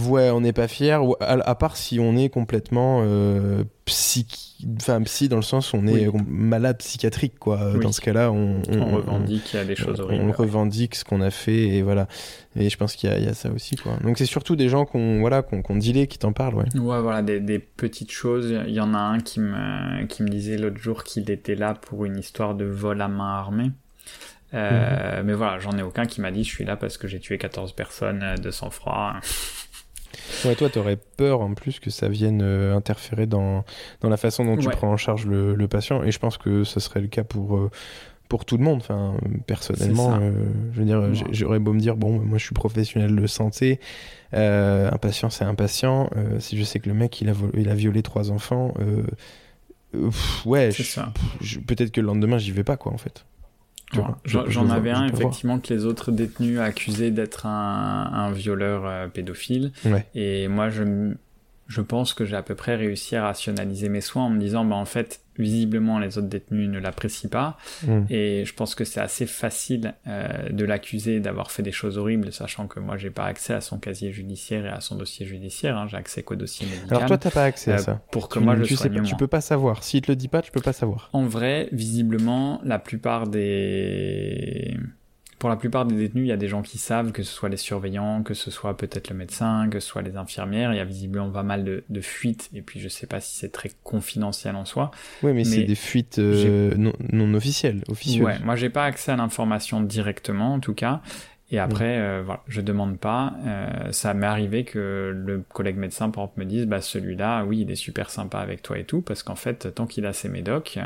ouais, on n'est pas fier. À, à, part si on est complètement psy, enfin psy dans le sens où on est malade psychiatrique quoi. Dans ce cas-là, on, on, revendique des choses horribles. On revendique ce qu'on a fait et voilà. Et je pense qu'il y, y, a ça aussi quoi. Donc c'est surtout des gens qu'on voilà qu'on qu dealé qui t'en parlent ouais. Ouais voilà des, des, petites choses. Il y en a un qui me qui me disait l'autre jour qu'il était là pour une histoire de vol à main armée. Euh, mhm. Mais voilà, j'en ai aucun qui m'a dit je suis là parce que j'ai tué 14 personnes euh, de sang-froid. Ouais, toi, t'aurais peur en plus que ça vienne euh, interférer dans, dans la façon dont tu prends en charge le, le, patient. Et je pense que ce serait le cas pour, euh, pour tout le monde. Enfin, personnellement, euh, je veux dire, j'aurais beau me dire, bon, moi je suis professionnel de santé, un patient c'est un patient. si je sais que le mec il a, il a violé trois enfants, ouais, peut-être que le lendemain j'y vais pas, quoi, en fait. J'en avais un effectivement que les autres détenus accusaient d'être un, un, violeur euh, pédophile. Ouais. Et moi, je, je pense que j'ai à peu près réussi à rationaliser mes soins en me disant, bah en fait, visiblement les autres détenus ne l'apprécient pas. Mm. Et je pense que c'est assez facile euh, de l'accuser d'avoir fait des choses horribles, sachant que moi j'ai pas accès à son casier judiciaire et à son dossier judiciaire. Hein, j'ai accès qu'au dossier médical. Alors toi t'as pas accès à euh, ça. Pour que moi je tu sais pas, Tu peux pas savoir. S'il te le dit pas, tu peux pas savoir. En vrai, visiblement, la plupart des pour la plupart des détenus, il y a des gens qui savent, que ce soit les surveillants, que ce soit peut-être le médecin, que ce soit les infirmières. Il y a visiblement pas mal de, de fuites, et puis je sais pas si c'est très confidentiel en soi. Oui, mais, c'est des fuites euh, non, non, officielles, officieuses. Ouais, moi j'ai pas accès à l'information directement, en tout cas. Et après, euh, voilà, je demande pas. Euh, ça m'est arrivé que le collègue médecin, par exemple, me dise, bah celui-là, oui, il est super sympa avec toi et tout, parce qu'en fait, tant qu'il a ses médocs,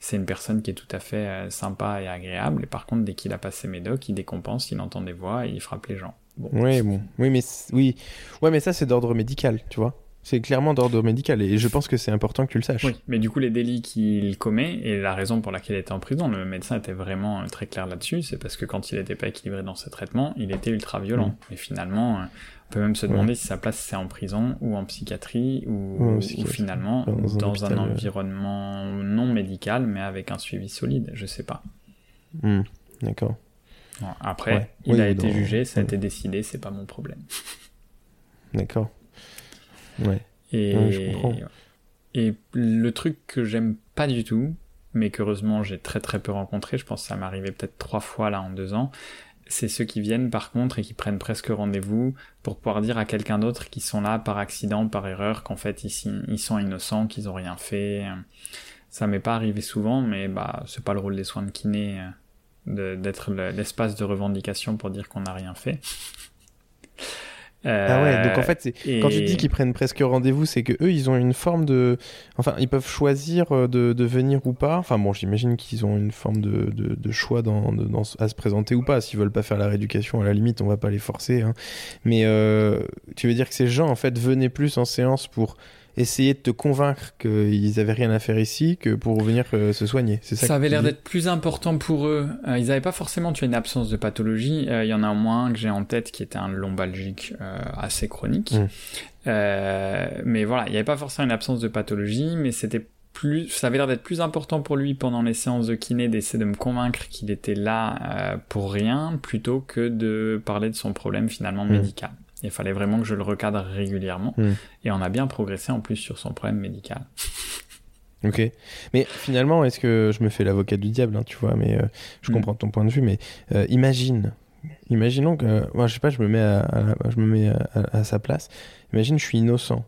c'est une personne qui est tout à fait euh, sympa et agréable. Et par contre, dès qu'il a pas ses médocs, il décompense, il entend des voix et il frappe les gens. Oui, bon, oui, mais mais ça c'est d'ordre médical, tu vois. C'est clairement d'ordre médical et je pense que c'est important que tu le saches. Oui, mais du coup, les délits qu'il commet et la raison pour laquelle il était en prison, le médecin était vraiment euh, très clair là-dessus, c'est parce que quand il n'était pas équilibré dans ses traitements, il était ultra violent. Mm. Et finalement, euh, on peut même se demander si sa place c'est en prison ou en psychiatrie ou, finalement dans, un, environnement non médical mais avec un suivi solide, je sais pas. Mm. D'accord. après, il a été jugé, ça a été décidé, c'est pas mon problème. D'accord. Ouais. Et, et le truc que j'aime pas du tout, mais qu'heureusement j'ai très très peu rencontré, je pense que ça m'est arrivé peut-être trois fois là en deux ans, c'est ceux qui viennent par contre et qui prennent presque rendez-vous pour pouvoir dire à quelqu'un d'autre qu'ils sont là par accident, par erreur, qu'en fait ils, ils sont innocents, qu'ils ont rien fait. Ça m'est pas arrivé souvent, mais bah c'est pas le rôle des soins de kiné euh, d'être l'espace de revendication pour dire qu'on n'a rien fait. Ah ouais, donc en fait, quand tu dis qu'ils prennent presque rendez-vous, c'est que eux, ils ont une forme de, enfin, ils peuvent choisir euh, de, de venir ou pas. Enfin bon, j'imagine qu'ils ont une forme de, de, de choix dans, dans, à se présenter ou pas. S'ils veulent pas faire la rééducation, à la limite, on va pas les forcer. Hein. Mais euh, tu veux dire que ces gens, en fait, venaient plus en séance pour essayer de te convaincre qu'ils avaient rien à faire ici que pour venir euh, se soigner. C'est ça. Ça avait l'air d'être plus important pour eux. Euh, ils n'avaient pas forcément tu as une absence de pathologie. Il y en a au moins un que j'ai en tête qui était un lombalgique assez chronique. Mm. mais voilà, il n'y avait pas forcément une absence de pathologie, mais c'était plus, ça avait l'air d'être plus important pour lui pendant les séances de kiné d'essayer de me convaincre qu'il était là pour rien plutôt que de parler de son problème finalement mm. médical. Il fallait vraiment que je le recadre régulièrement. Hmm. Et on a bien progressé en plus sur son problème médical. Ok. Mais finalement, est-ce que je me fais l'avocat du diable, hein, tu vois, mais euh, je hmm. comprends ton point de vue, mais euh, imagine, imaginons que, moi, je sais pas, je me mets à, je me mets à, sa place. Imagine, je suis innocent.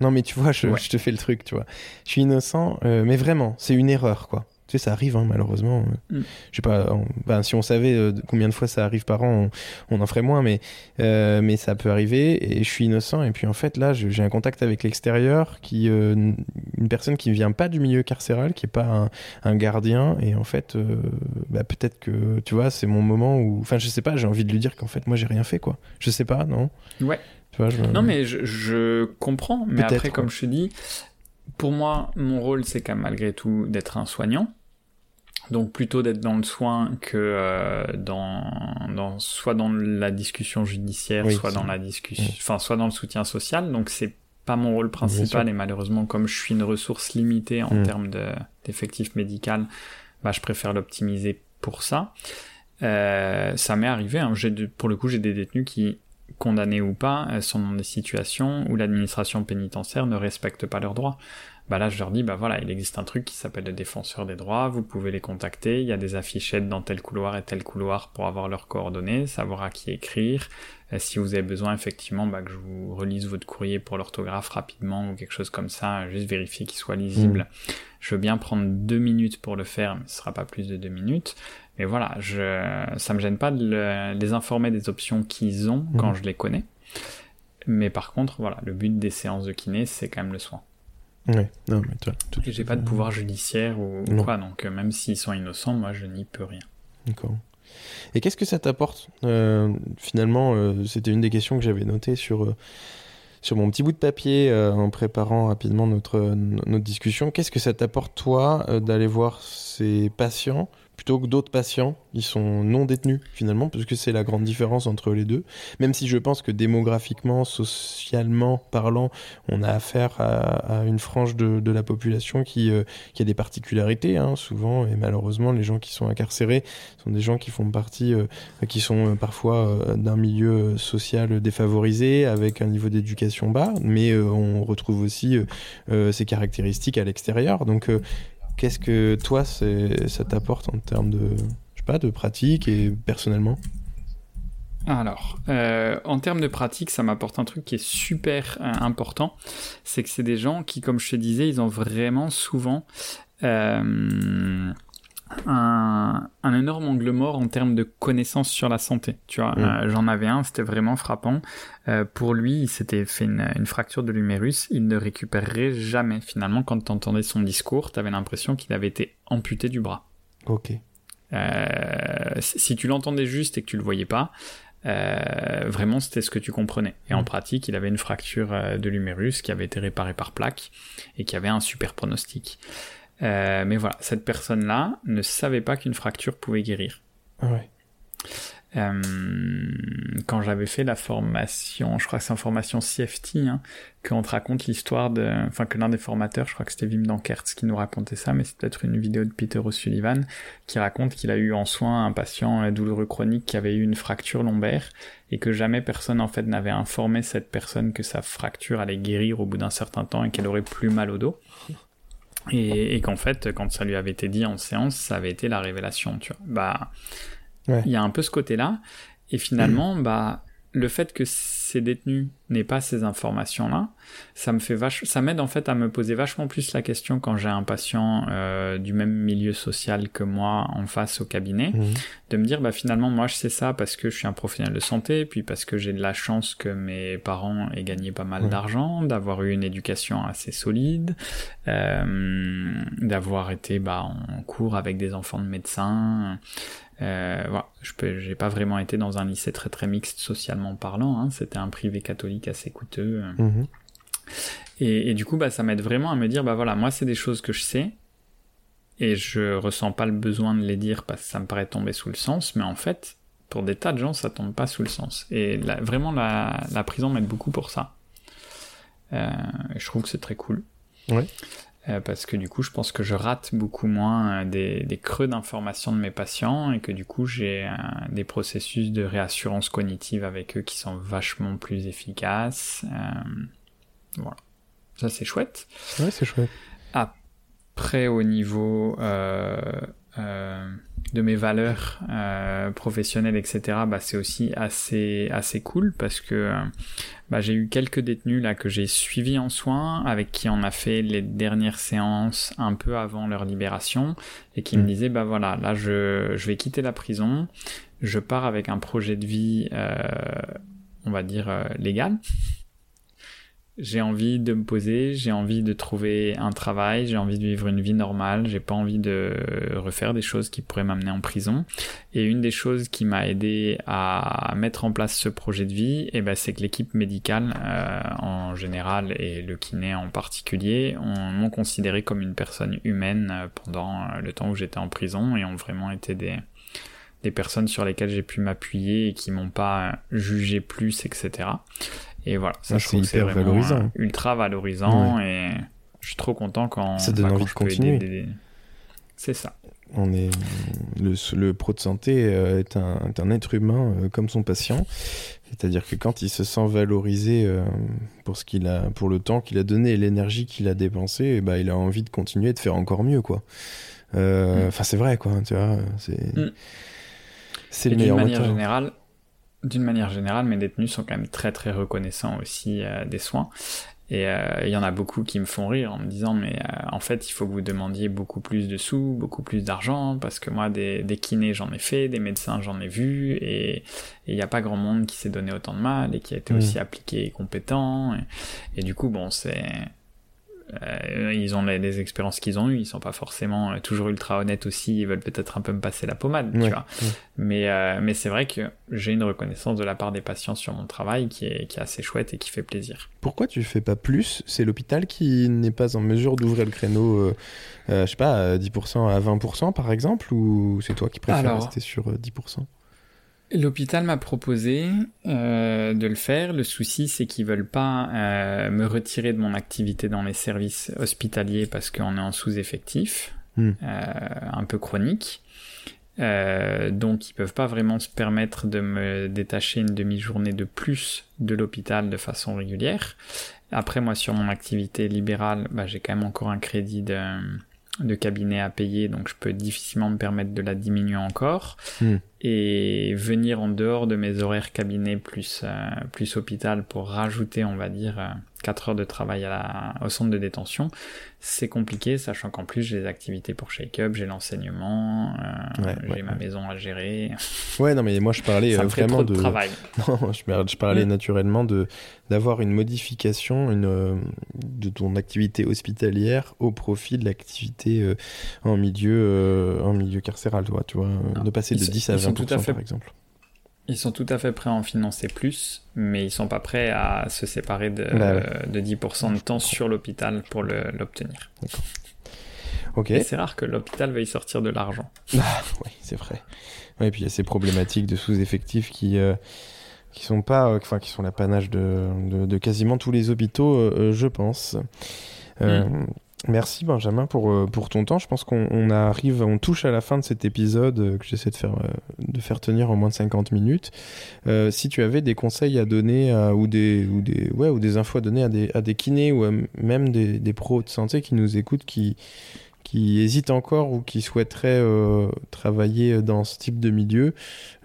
Non, mais tu vois, je, je, te fais le truc, tu vois. Je suis innocent, euh, mais vraiment, c'est une erreur, quoi. Tu sais, ça arrive, hein, malheureusement. Mm. Je sais pas, ben, si on savait euh, combien de fois ça arrive par an, on, en ferait moins, mais, euh, mais ça peut arriver et je suis innocent. Et puis en fait, là, j'ai un contact avec l'extérieur, qui euh, une personne qui ne vient pas du milieu carcéral, qui est pas un, gardien. Et en fait, bah, peut-être que, tu vois, c'est mon moment où. Enfin, je sais pas, j'ai envie de lui dire qu'en fait, moi, j'ai rien fait, quoi. Je sais pas, non? Ouais. Tu vois, Non, mais je, je comprends. Mais après, comme je te dis, pour moi, mon rôle, c'est quand même malgré tout d'être un soignant. Donc plutôt d'être dans le soin que euh, dans, dans soit dans la discussion judiciaire, soit dans la discussion, enfin soit dans le soutien social. Donc c'est pas mon rôle principal et malheureusement comme je suis une ressource limitée en mm. termes d'effectifs médicaux, bah je préfère l'optimiser pour ça. Euh, ça m'est arrivé. Hein, pour le coup, j'ai des détenus qui condamnés ou pas, euh, sont dans des situations où l'administration pénitentiaire ne respecte pas leurs droits bah là je leur dis bah voilà il existe un truc qui s'appelle le défenseur des droits, vous pouvez les contacter, il y a des affichettes dans tel couloir et tel couloir pour avoir leurs coordonnées, savoir à qui écrire. Euh, si vous avez besoin effectivement bah, que je vous relise votre courrier pour l'orthographe rapidement ou quelque chose comme ça, juste vérifier qu'il soit lisible. Mmh. Je veux bien prendre deux minutes pour le faire, mais ce sera pas plus de deux minutes. Mais voilà, je, ça me gêne pas de les informer des options qu'ils ont quand mmh. je les connais. Mais par contre, voilà, le but des séances de kiné, c'est quand même le soin. Ouais, non, mais toi, Et j'ai pas de pouvoir judiciaire ou, quoi, donc euh, même s'ils sont innocents, moi je n'y peux rien. D'accord. Et qu'est-ce que ça t'apporte euh, Finalement, euh, c'était une des questions que j'avais notées sur, sur mon petit bout de papier en préparant rapidement notre, notre discussion. Qu'est-ce que ça t'apporte, toi, d'aller voir ces patients plutôt que d'autres patients qui sont non détenus finalement, parce que c'est la grande différence entre les deux. Même si je pense que démographiquement, socialement parlant, on a affaire à, une frange de, la population qui, euh, qui a des particularités, hein, souvent, et malheureusement, les gens qui sont incarcérés sont des gens qui font partie, euh, qui sont euh, parfois d'un milieu social défavorisé, avec un niveau d'éducation bas, mais on retrouve aussi ces caractéristiques à l'extérieur. Donc Qu'est-ce que toi, ça t'apporte en termes de, je sais pas, de pratique et personnellement? Alors, euh, en termes de pratique, ça m'apporte un truc qui est super euh, important, c'est que c'est des gens qui, comme je te disais, ils ont vraiment souvent euh, un, un, énorme angle mort en termes de connaissances sur la santé. Tu vois, mm. euh, j'en avais un, c'était vraiment frappant. Euh, pour lui, il s'était fait une, une, fracture de l'humérus. Il ne récupérerait jamais. Finalement, quand tu entendais son discours, tu avais l'impression qu'il avait été amputé du bras. Ok. Euh, si tu l'entendais juste et que tu le voyais pas, euh, vraiment c'était ce que tu comprenais. Et en mm. pratique, il avait une fracture euh, de l'humérus qui avait été réparée par plaque et qui avait un super pronostic. Euh, mais voilà, cette personne-là ne savait pas qu'une fracture pouvait guérir. Ouais. Euh, quand j'avais fait la formation, je crois que c'est en formation CFT, hein, qu'on te raconte l'histoire de, enfin que l'un des formateurs, je crois que c'était Wim Dankertz qui nous racontait ça, mais c'est peut-être une vidéo de Peter O'Sullivan qui raconte qu'il a eu en soin un patient douloureux chronique qui avait eu une fracture lombaire et que jamais personne en fait n'avait informé cette personne que sa fracture allait guérir au bout d'un certain temps et qu'elle aurait plus mal au dos. Et, qu'en fait, quand ça lui avait été dit en séance, ça avait été la révélation, tu vois. Bah, il y a un peu ce côté-là. Et finalement, bah, le fait que ces détenus n'aient pas ces informations-là, ça me fait vache, ça m'aide en fait à me poser vachement plus la question quand j'ai un patient euh, du même milieu social que moi en face au cabinet, mhm. de me dire bah finalement moi je sais ça parce que je suis un professionnel de santé, puis parce que j'ai de la chance que mes parents aient gagné pas mal d'argent, d'avoir eu une éducation assez solide, euh, d'avoir été bah en cours avec des enfants de médecins. Euh, voilà, je peux, j'ai pas vraiment été dans un lycée très très mixte socialement parlant. Hein. C'était un privé catholique assez coûteux. Mhm. Et, du coup, bah, ça m'aide vraiment à me dire, bah voilà, moi, c'est des choses que je sais, et je ressens pas le besoin de les dire parce que ça me paraît tomber sous le sens, mais en fait, pour des tas de gens, ça tombe pas sous le sens. Et vraiment, la, la prison m'aide beaucoup pour ça. Euh, je trouve que c'est très cool. Ouais. Euh, parce que du coup, je pense que je rate beaucoup moins euh, des, des creux d'information de mes patients et que du coup, j'ai euh, des processus de réassurance cognitive avec eux qui sont vachement plus efficaces. voilà. Ça, c'est chouette. Ouais, c'est chouette. Après, au niveau de mes valeurs euh, professionnelles, etc., bah, c'est aussi assez, assez cool parce que euh, bah, j'ai eu quelques détenus là que j'ai suivis en soins, avec qui on a fait les dernières séances un peu avant leur libération, et qui me mm. disaient, bah voilà, là je, je vais quitter la prison, je pars avec un projet de vie, euh, on va dire, euh, légal, j'ai envie de me poser, j'ai envie de trouver un travail, j'ai envie de vivre une vie normale, j'ai pas envie de refaire des choses qui pourraient m'amener en prison. Et une des choses qui m'a aidé à mettre en place ce projet de vie, eh ben, c'est que l'équipe médicale euh, en général et le kiné en particulier m'ont considéré comme une personne humaine euh, pendant euh, le temps où j'étais en prison et ont vraiment été des, des personnes sur lesquelles j'ai pu m'appuyer et qui m'ont pas jugé plus, etc. Et voilà, ça ah, c'est hyper valorisant. Ultra valorisant et je suis trop content quand ça donne bah, envie de continuer. C'est ça. On est le, le, pro de santé euh, est un, un être humain euh, comme son patient, c'est-à-dire que quand il se sent valorisé euh, pour ce qu'il a, pour le temps qu'il a donné et l'énergie qu'il a dépensé, bah, il a envie de continuer de faire encore mieux, quoi. Mm. Enfin, c'est vrai, quoi. Tu vois, c'est mm. c'est le meilleur. De manière générale, d'une manière générale, mes détenus sont quand même très très reconnaissants aussi euh, des soins. Et euh, il y en a beaucoup qui me font rire en me disant mais euh, en fait il faut que vous demandiez beaucoup plus de sous, beaucoup plus d'argent parce que moi des, des kinés j'en ai fait, des médecins j'en ai vu et il n'y a pas grand monde qui s'est donné autant de mal et qui a été mmh. aussi appliqué et compétent. Et, et du coup bon c'est euh, ils ont les, expériences qu'ils ont eues, ils sont pas forcément euh, toujours ultra honnêtes aussi, ils veulent peut-être un peu me passer la pommade, tu vois. Mais, euh, mais c'est vrai que j'ai une reconnaissance de la part des patients sur mon travail qui est, qui est assez chouette et qui fait plaisir. Pourquoi tu fais pas plus? C'est l'hôpital qui n'est pas en mesure d'ouvrir le créneau, je sais pas, 10% à 20% par exemple, ou c'est toi qui préfères rester sur 10% L'hôpital m'a proposé euh, de le faire. Le souci, c'est qu'ils veulent pas euh, me retirer de mon activité dans les services hospitaliers parce qu'on est en sous-effectif, hmm. euh, un peu chronique. Donc, ils peuvent pas vraiment se permettre de me détacher une demi-journée de plus de l'hôpital de façon régulière. Après, moi, sur mon activité libérale, bah, j'ai quand même encore un crédit de de cabinet à payer, donc je peux difficilement me permettre de la diminuer encore. Hmm. Et venir en dehors de mes horaires cabinet plus, euh, plus hôpital pour rajouter, on va dire, euh, 4 heures de travail à la, au centre de détention, c'est compliqué, sachant qu'en plus j'ai des activités pour Shake Up, j'ai l'enseignement, euh, j'ai ma maison à gérer. Ouais, non, mais moi je parlais Ça euh, vraiment de... travail. non, je, parlais mm. naturellement de d'avoir une modification une, euh, de ton activité hospitalière au profit de l'activité en milieu en milieu carcéral, toi, tu vois, de passer de 10 à 20% par exemple. Ils sont tout à fait prêts à en financer plus, mais ils sont pas prêts à se séparer de, bah de 10% de temps sur l'hôpital pour l'obtenir. C'est rare que l'hôpital veuille sortir de l'argent. Ah, oui, c'est vrai. et puis il y a ces problématiques de sous-effectifs qui, euh, qui sont pas, euh, enfin, qui sont l'apanage de, de, de, quasiment tous les hôpitaux, euh, je pense. Mm. Merci Benjamin pour, euh, pour ton temps. Je pense qu'on arrive, on touche à la fin de cet épisode euh, que j'essaie de faire, euh, de faire tenir en moins de 50 minutes. si tu avais des conseils à donner ou, des, ou, des, ouais, ou des infos à donner à des, à des kinés ou même des, des pros de santé qui nous écoutent, qui, qui hésitent encore ou qui souhaiteraient euh, travailler dans ce type de milieu,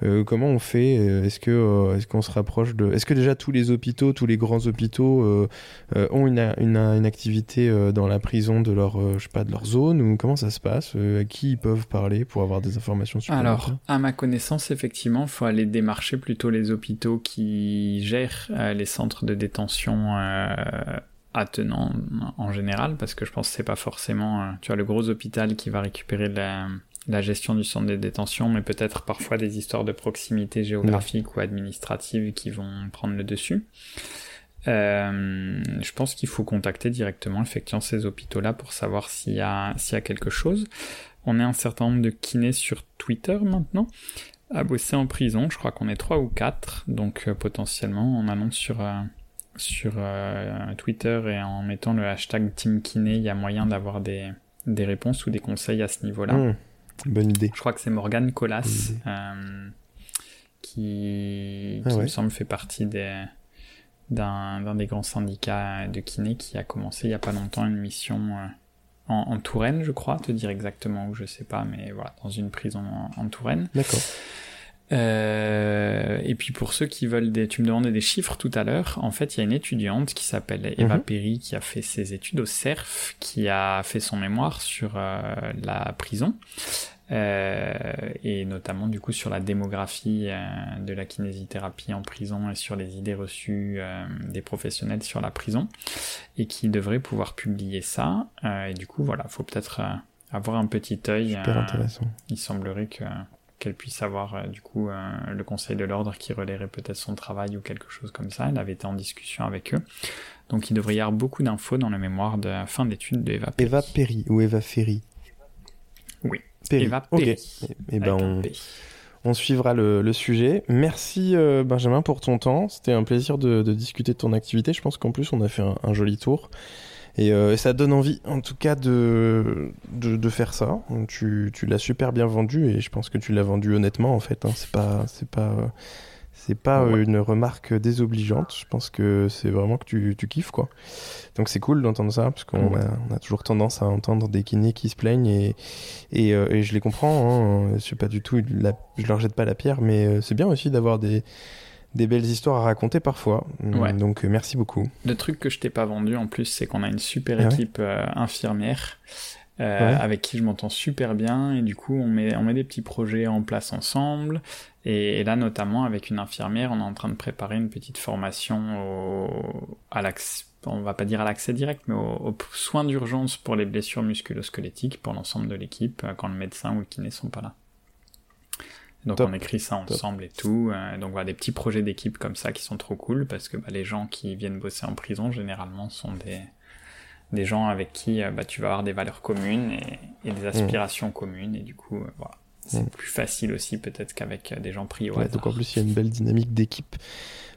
euh, comment on fait Est-ce que euh, est-ce qu'on se rapproche de Est-ce que déjà tous les hôpitaux, tous les grands hôpitaux ont une, une, une activité dans la prison de leur je sais pas de leur zone ou comment ça se passe À qui ils peuvent parler pour avoir des informations supplémentaires? Alors, à ma connaissance, effectivement, il faut aller démarcher plutôt les hôpitaux qui gèrent les centres de détention attenant en général parce que je pense que c'est pas forcément euh, tu le gros hôpital qui va récupérer la, gestion du centre de détention mais peut-être parfois des histoires de proximité géographique ou administrative qui vont prendre le dessus je pense qu'il faut contacter directement effectivement ces hôpitaux-là pour savoir s'il y, a, y a quelque chose. On est un certain nombre de kinés sur Twitter maintenant à bosser en prison. Je crois qu'on est trois ou quatre, donc potentiellement en allant sur sur Twitter et en mettant le hashtag Team Kiné, il y a moyen d'avoir des, des réponses ou des conseils à ce niveau-là. Mmh. bonne idée. Je crois que c'est Morgane Colas euh, qui, ah me semble fait partie des d'un des grands syndicats de kiné qui a commencé il y a pas longtemps une mission euh, en, Touraine, je crois, te dire exactement où, je sais pas, mais voilà, dans une prison en Touraine. D'accord. Euh, et puis pour ceux qui veulent des, tu me demandais des chiffres tout à l'heure. En fait, il y a une étudiante qui s'appelle Eva mhm. Perry qui a fait ses études au CERF, qui a fait son mémoire sur euh, la prison. Euh, et notamment du coup sur la démographie euh, de la kinésithérapie en prison et sur les idées reçues euh, des professionnels sur la prison et qui devrait pouvoir publier ça et du coup voilà faut peut-être avoir un petit œil super intéressant il semblerait que qu'elle puisse avoir euh, du coup euh, le conseil de l'ordre qui relayerait peut-être son travail ou quelque chose comme ça. Elle avait été en discussion avec eux. Donc il devrait y avoir beaucoup d'infos dans le mémoire de fin d'études d'Eva Perry. Eva Perry ou Eva Ferry Oui. Eva Perry. Et, eh ben on, suivra le, sujet. Merci euh, Benjamin pour ton temps. C'était un plaisir de, discuter de ton activité. Je pense qu'en plus on a fait un joli tour. Euh, et ça donne envie, en tout cas, de, de, faire ça. Tu, tu l'as super bien vendu et je pense que tu l'as vendu honnêtement, en fait. Hein. C'est pas, c'est pas, c'est pas une remarque désobligeante. Je pense que c'est vraiment que tu, tu kiffes, quoi. Donc c'est cool d'entendre ça parce qu'on a, toujours tendance à entendre des kinés qui se plaignent et, et, euh, et je les comprends. Hein. Je pas du tout, je leur jette pas la pierre, mais euh, c'est bien aussi d'avoir des des belles histoires à raconter parfois. Mm, donc euh, merci beaucoup. Le truc que je t'ai pas vendu en plus, c'est qu'on a une super ah équipe euh, infirmière. Euh, avec qui je m'entends super bien et du coup on met on met des petits projets en place ensemble et, là notamment avec une infirmière on est en train de préparer une petite formation au, à l'accès on va pas dire à l'accès direct mais aux, soins d'urgence pour les blessures musculo-squelettiques pour l'ensemble de l'équipe quand le médecin ou le kiné sont pas là donc on écrit ça ensemble et tout. Euh, donc voilà, des petits projets d'équipe comme ça qui sont trop cool parce que bah, les gens qui viennent bosser en prison généralement sont des, des gens avec qui euh, bah, tu vas avoir des valeurs communes et, des aspirations communes et du coup euh, voilà. C'est plus facile aussi peut-être qu'avec des gens pris au ouais, Donc en plus il y a une belle dynamique d'équipe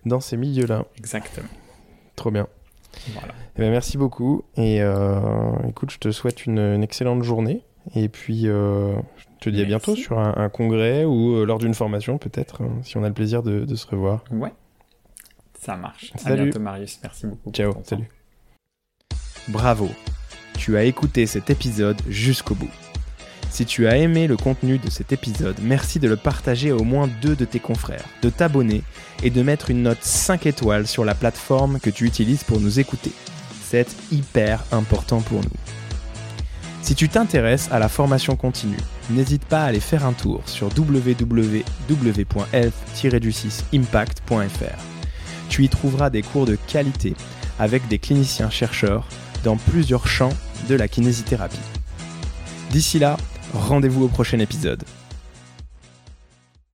dans ces milieux-là. Exactement. Trop bien. Voilà. Eh ben, merci beaucoup et écoute, je te souhaite une, une excellente journée et puis te dis à bientôt sur un, congrès ou euh, lors d'une formation, peut-être, hein, si on a le plaisir de, se revoir. Ouais, ça marche. Salut. À bientôt, Marius. Merci beaucoup. Ciao, salut. Bravo, tu as écouté cet épisode jusqu'au bout. Si tu as aimé le contenu de cet épisode, merci de le partager à au moins deux de tes confrères, de t'abonner et de mettre une note 5 étoiles sur la plateforme que tu utilises pour nous écouter. C'est hyper important pour nous. Si tu t'intéresses à la formation continue, n'hésite pas à aller faire un tour sur www.health-impact.fr. Tu y trouveras des cours de qualité avec des cliniciens chercheurs dans plusieurs champs de la kinésithérapie. D'ici là, rendez-vous au prochain épisode.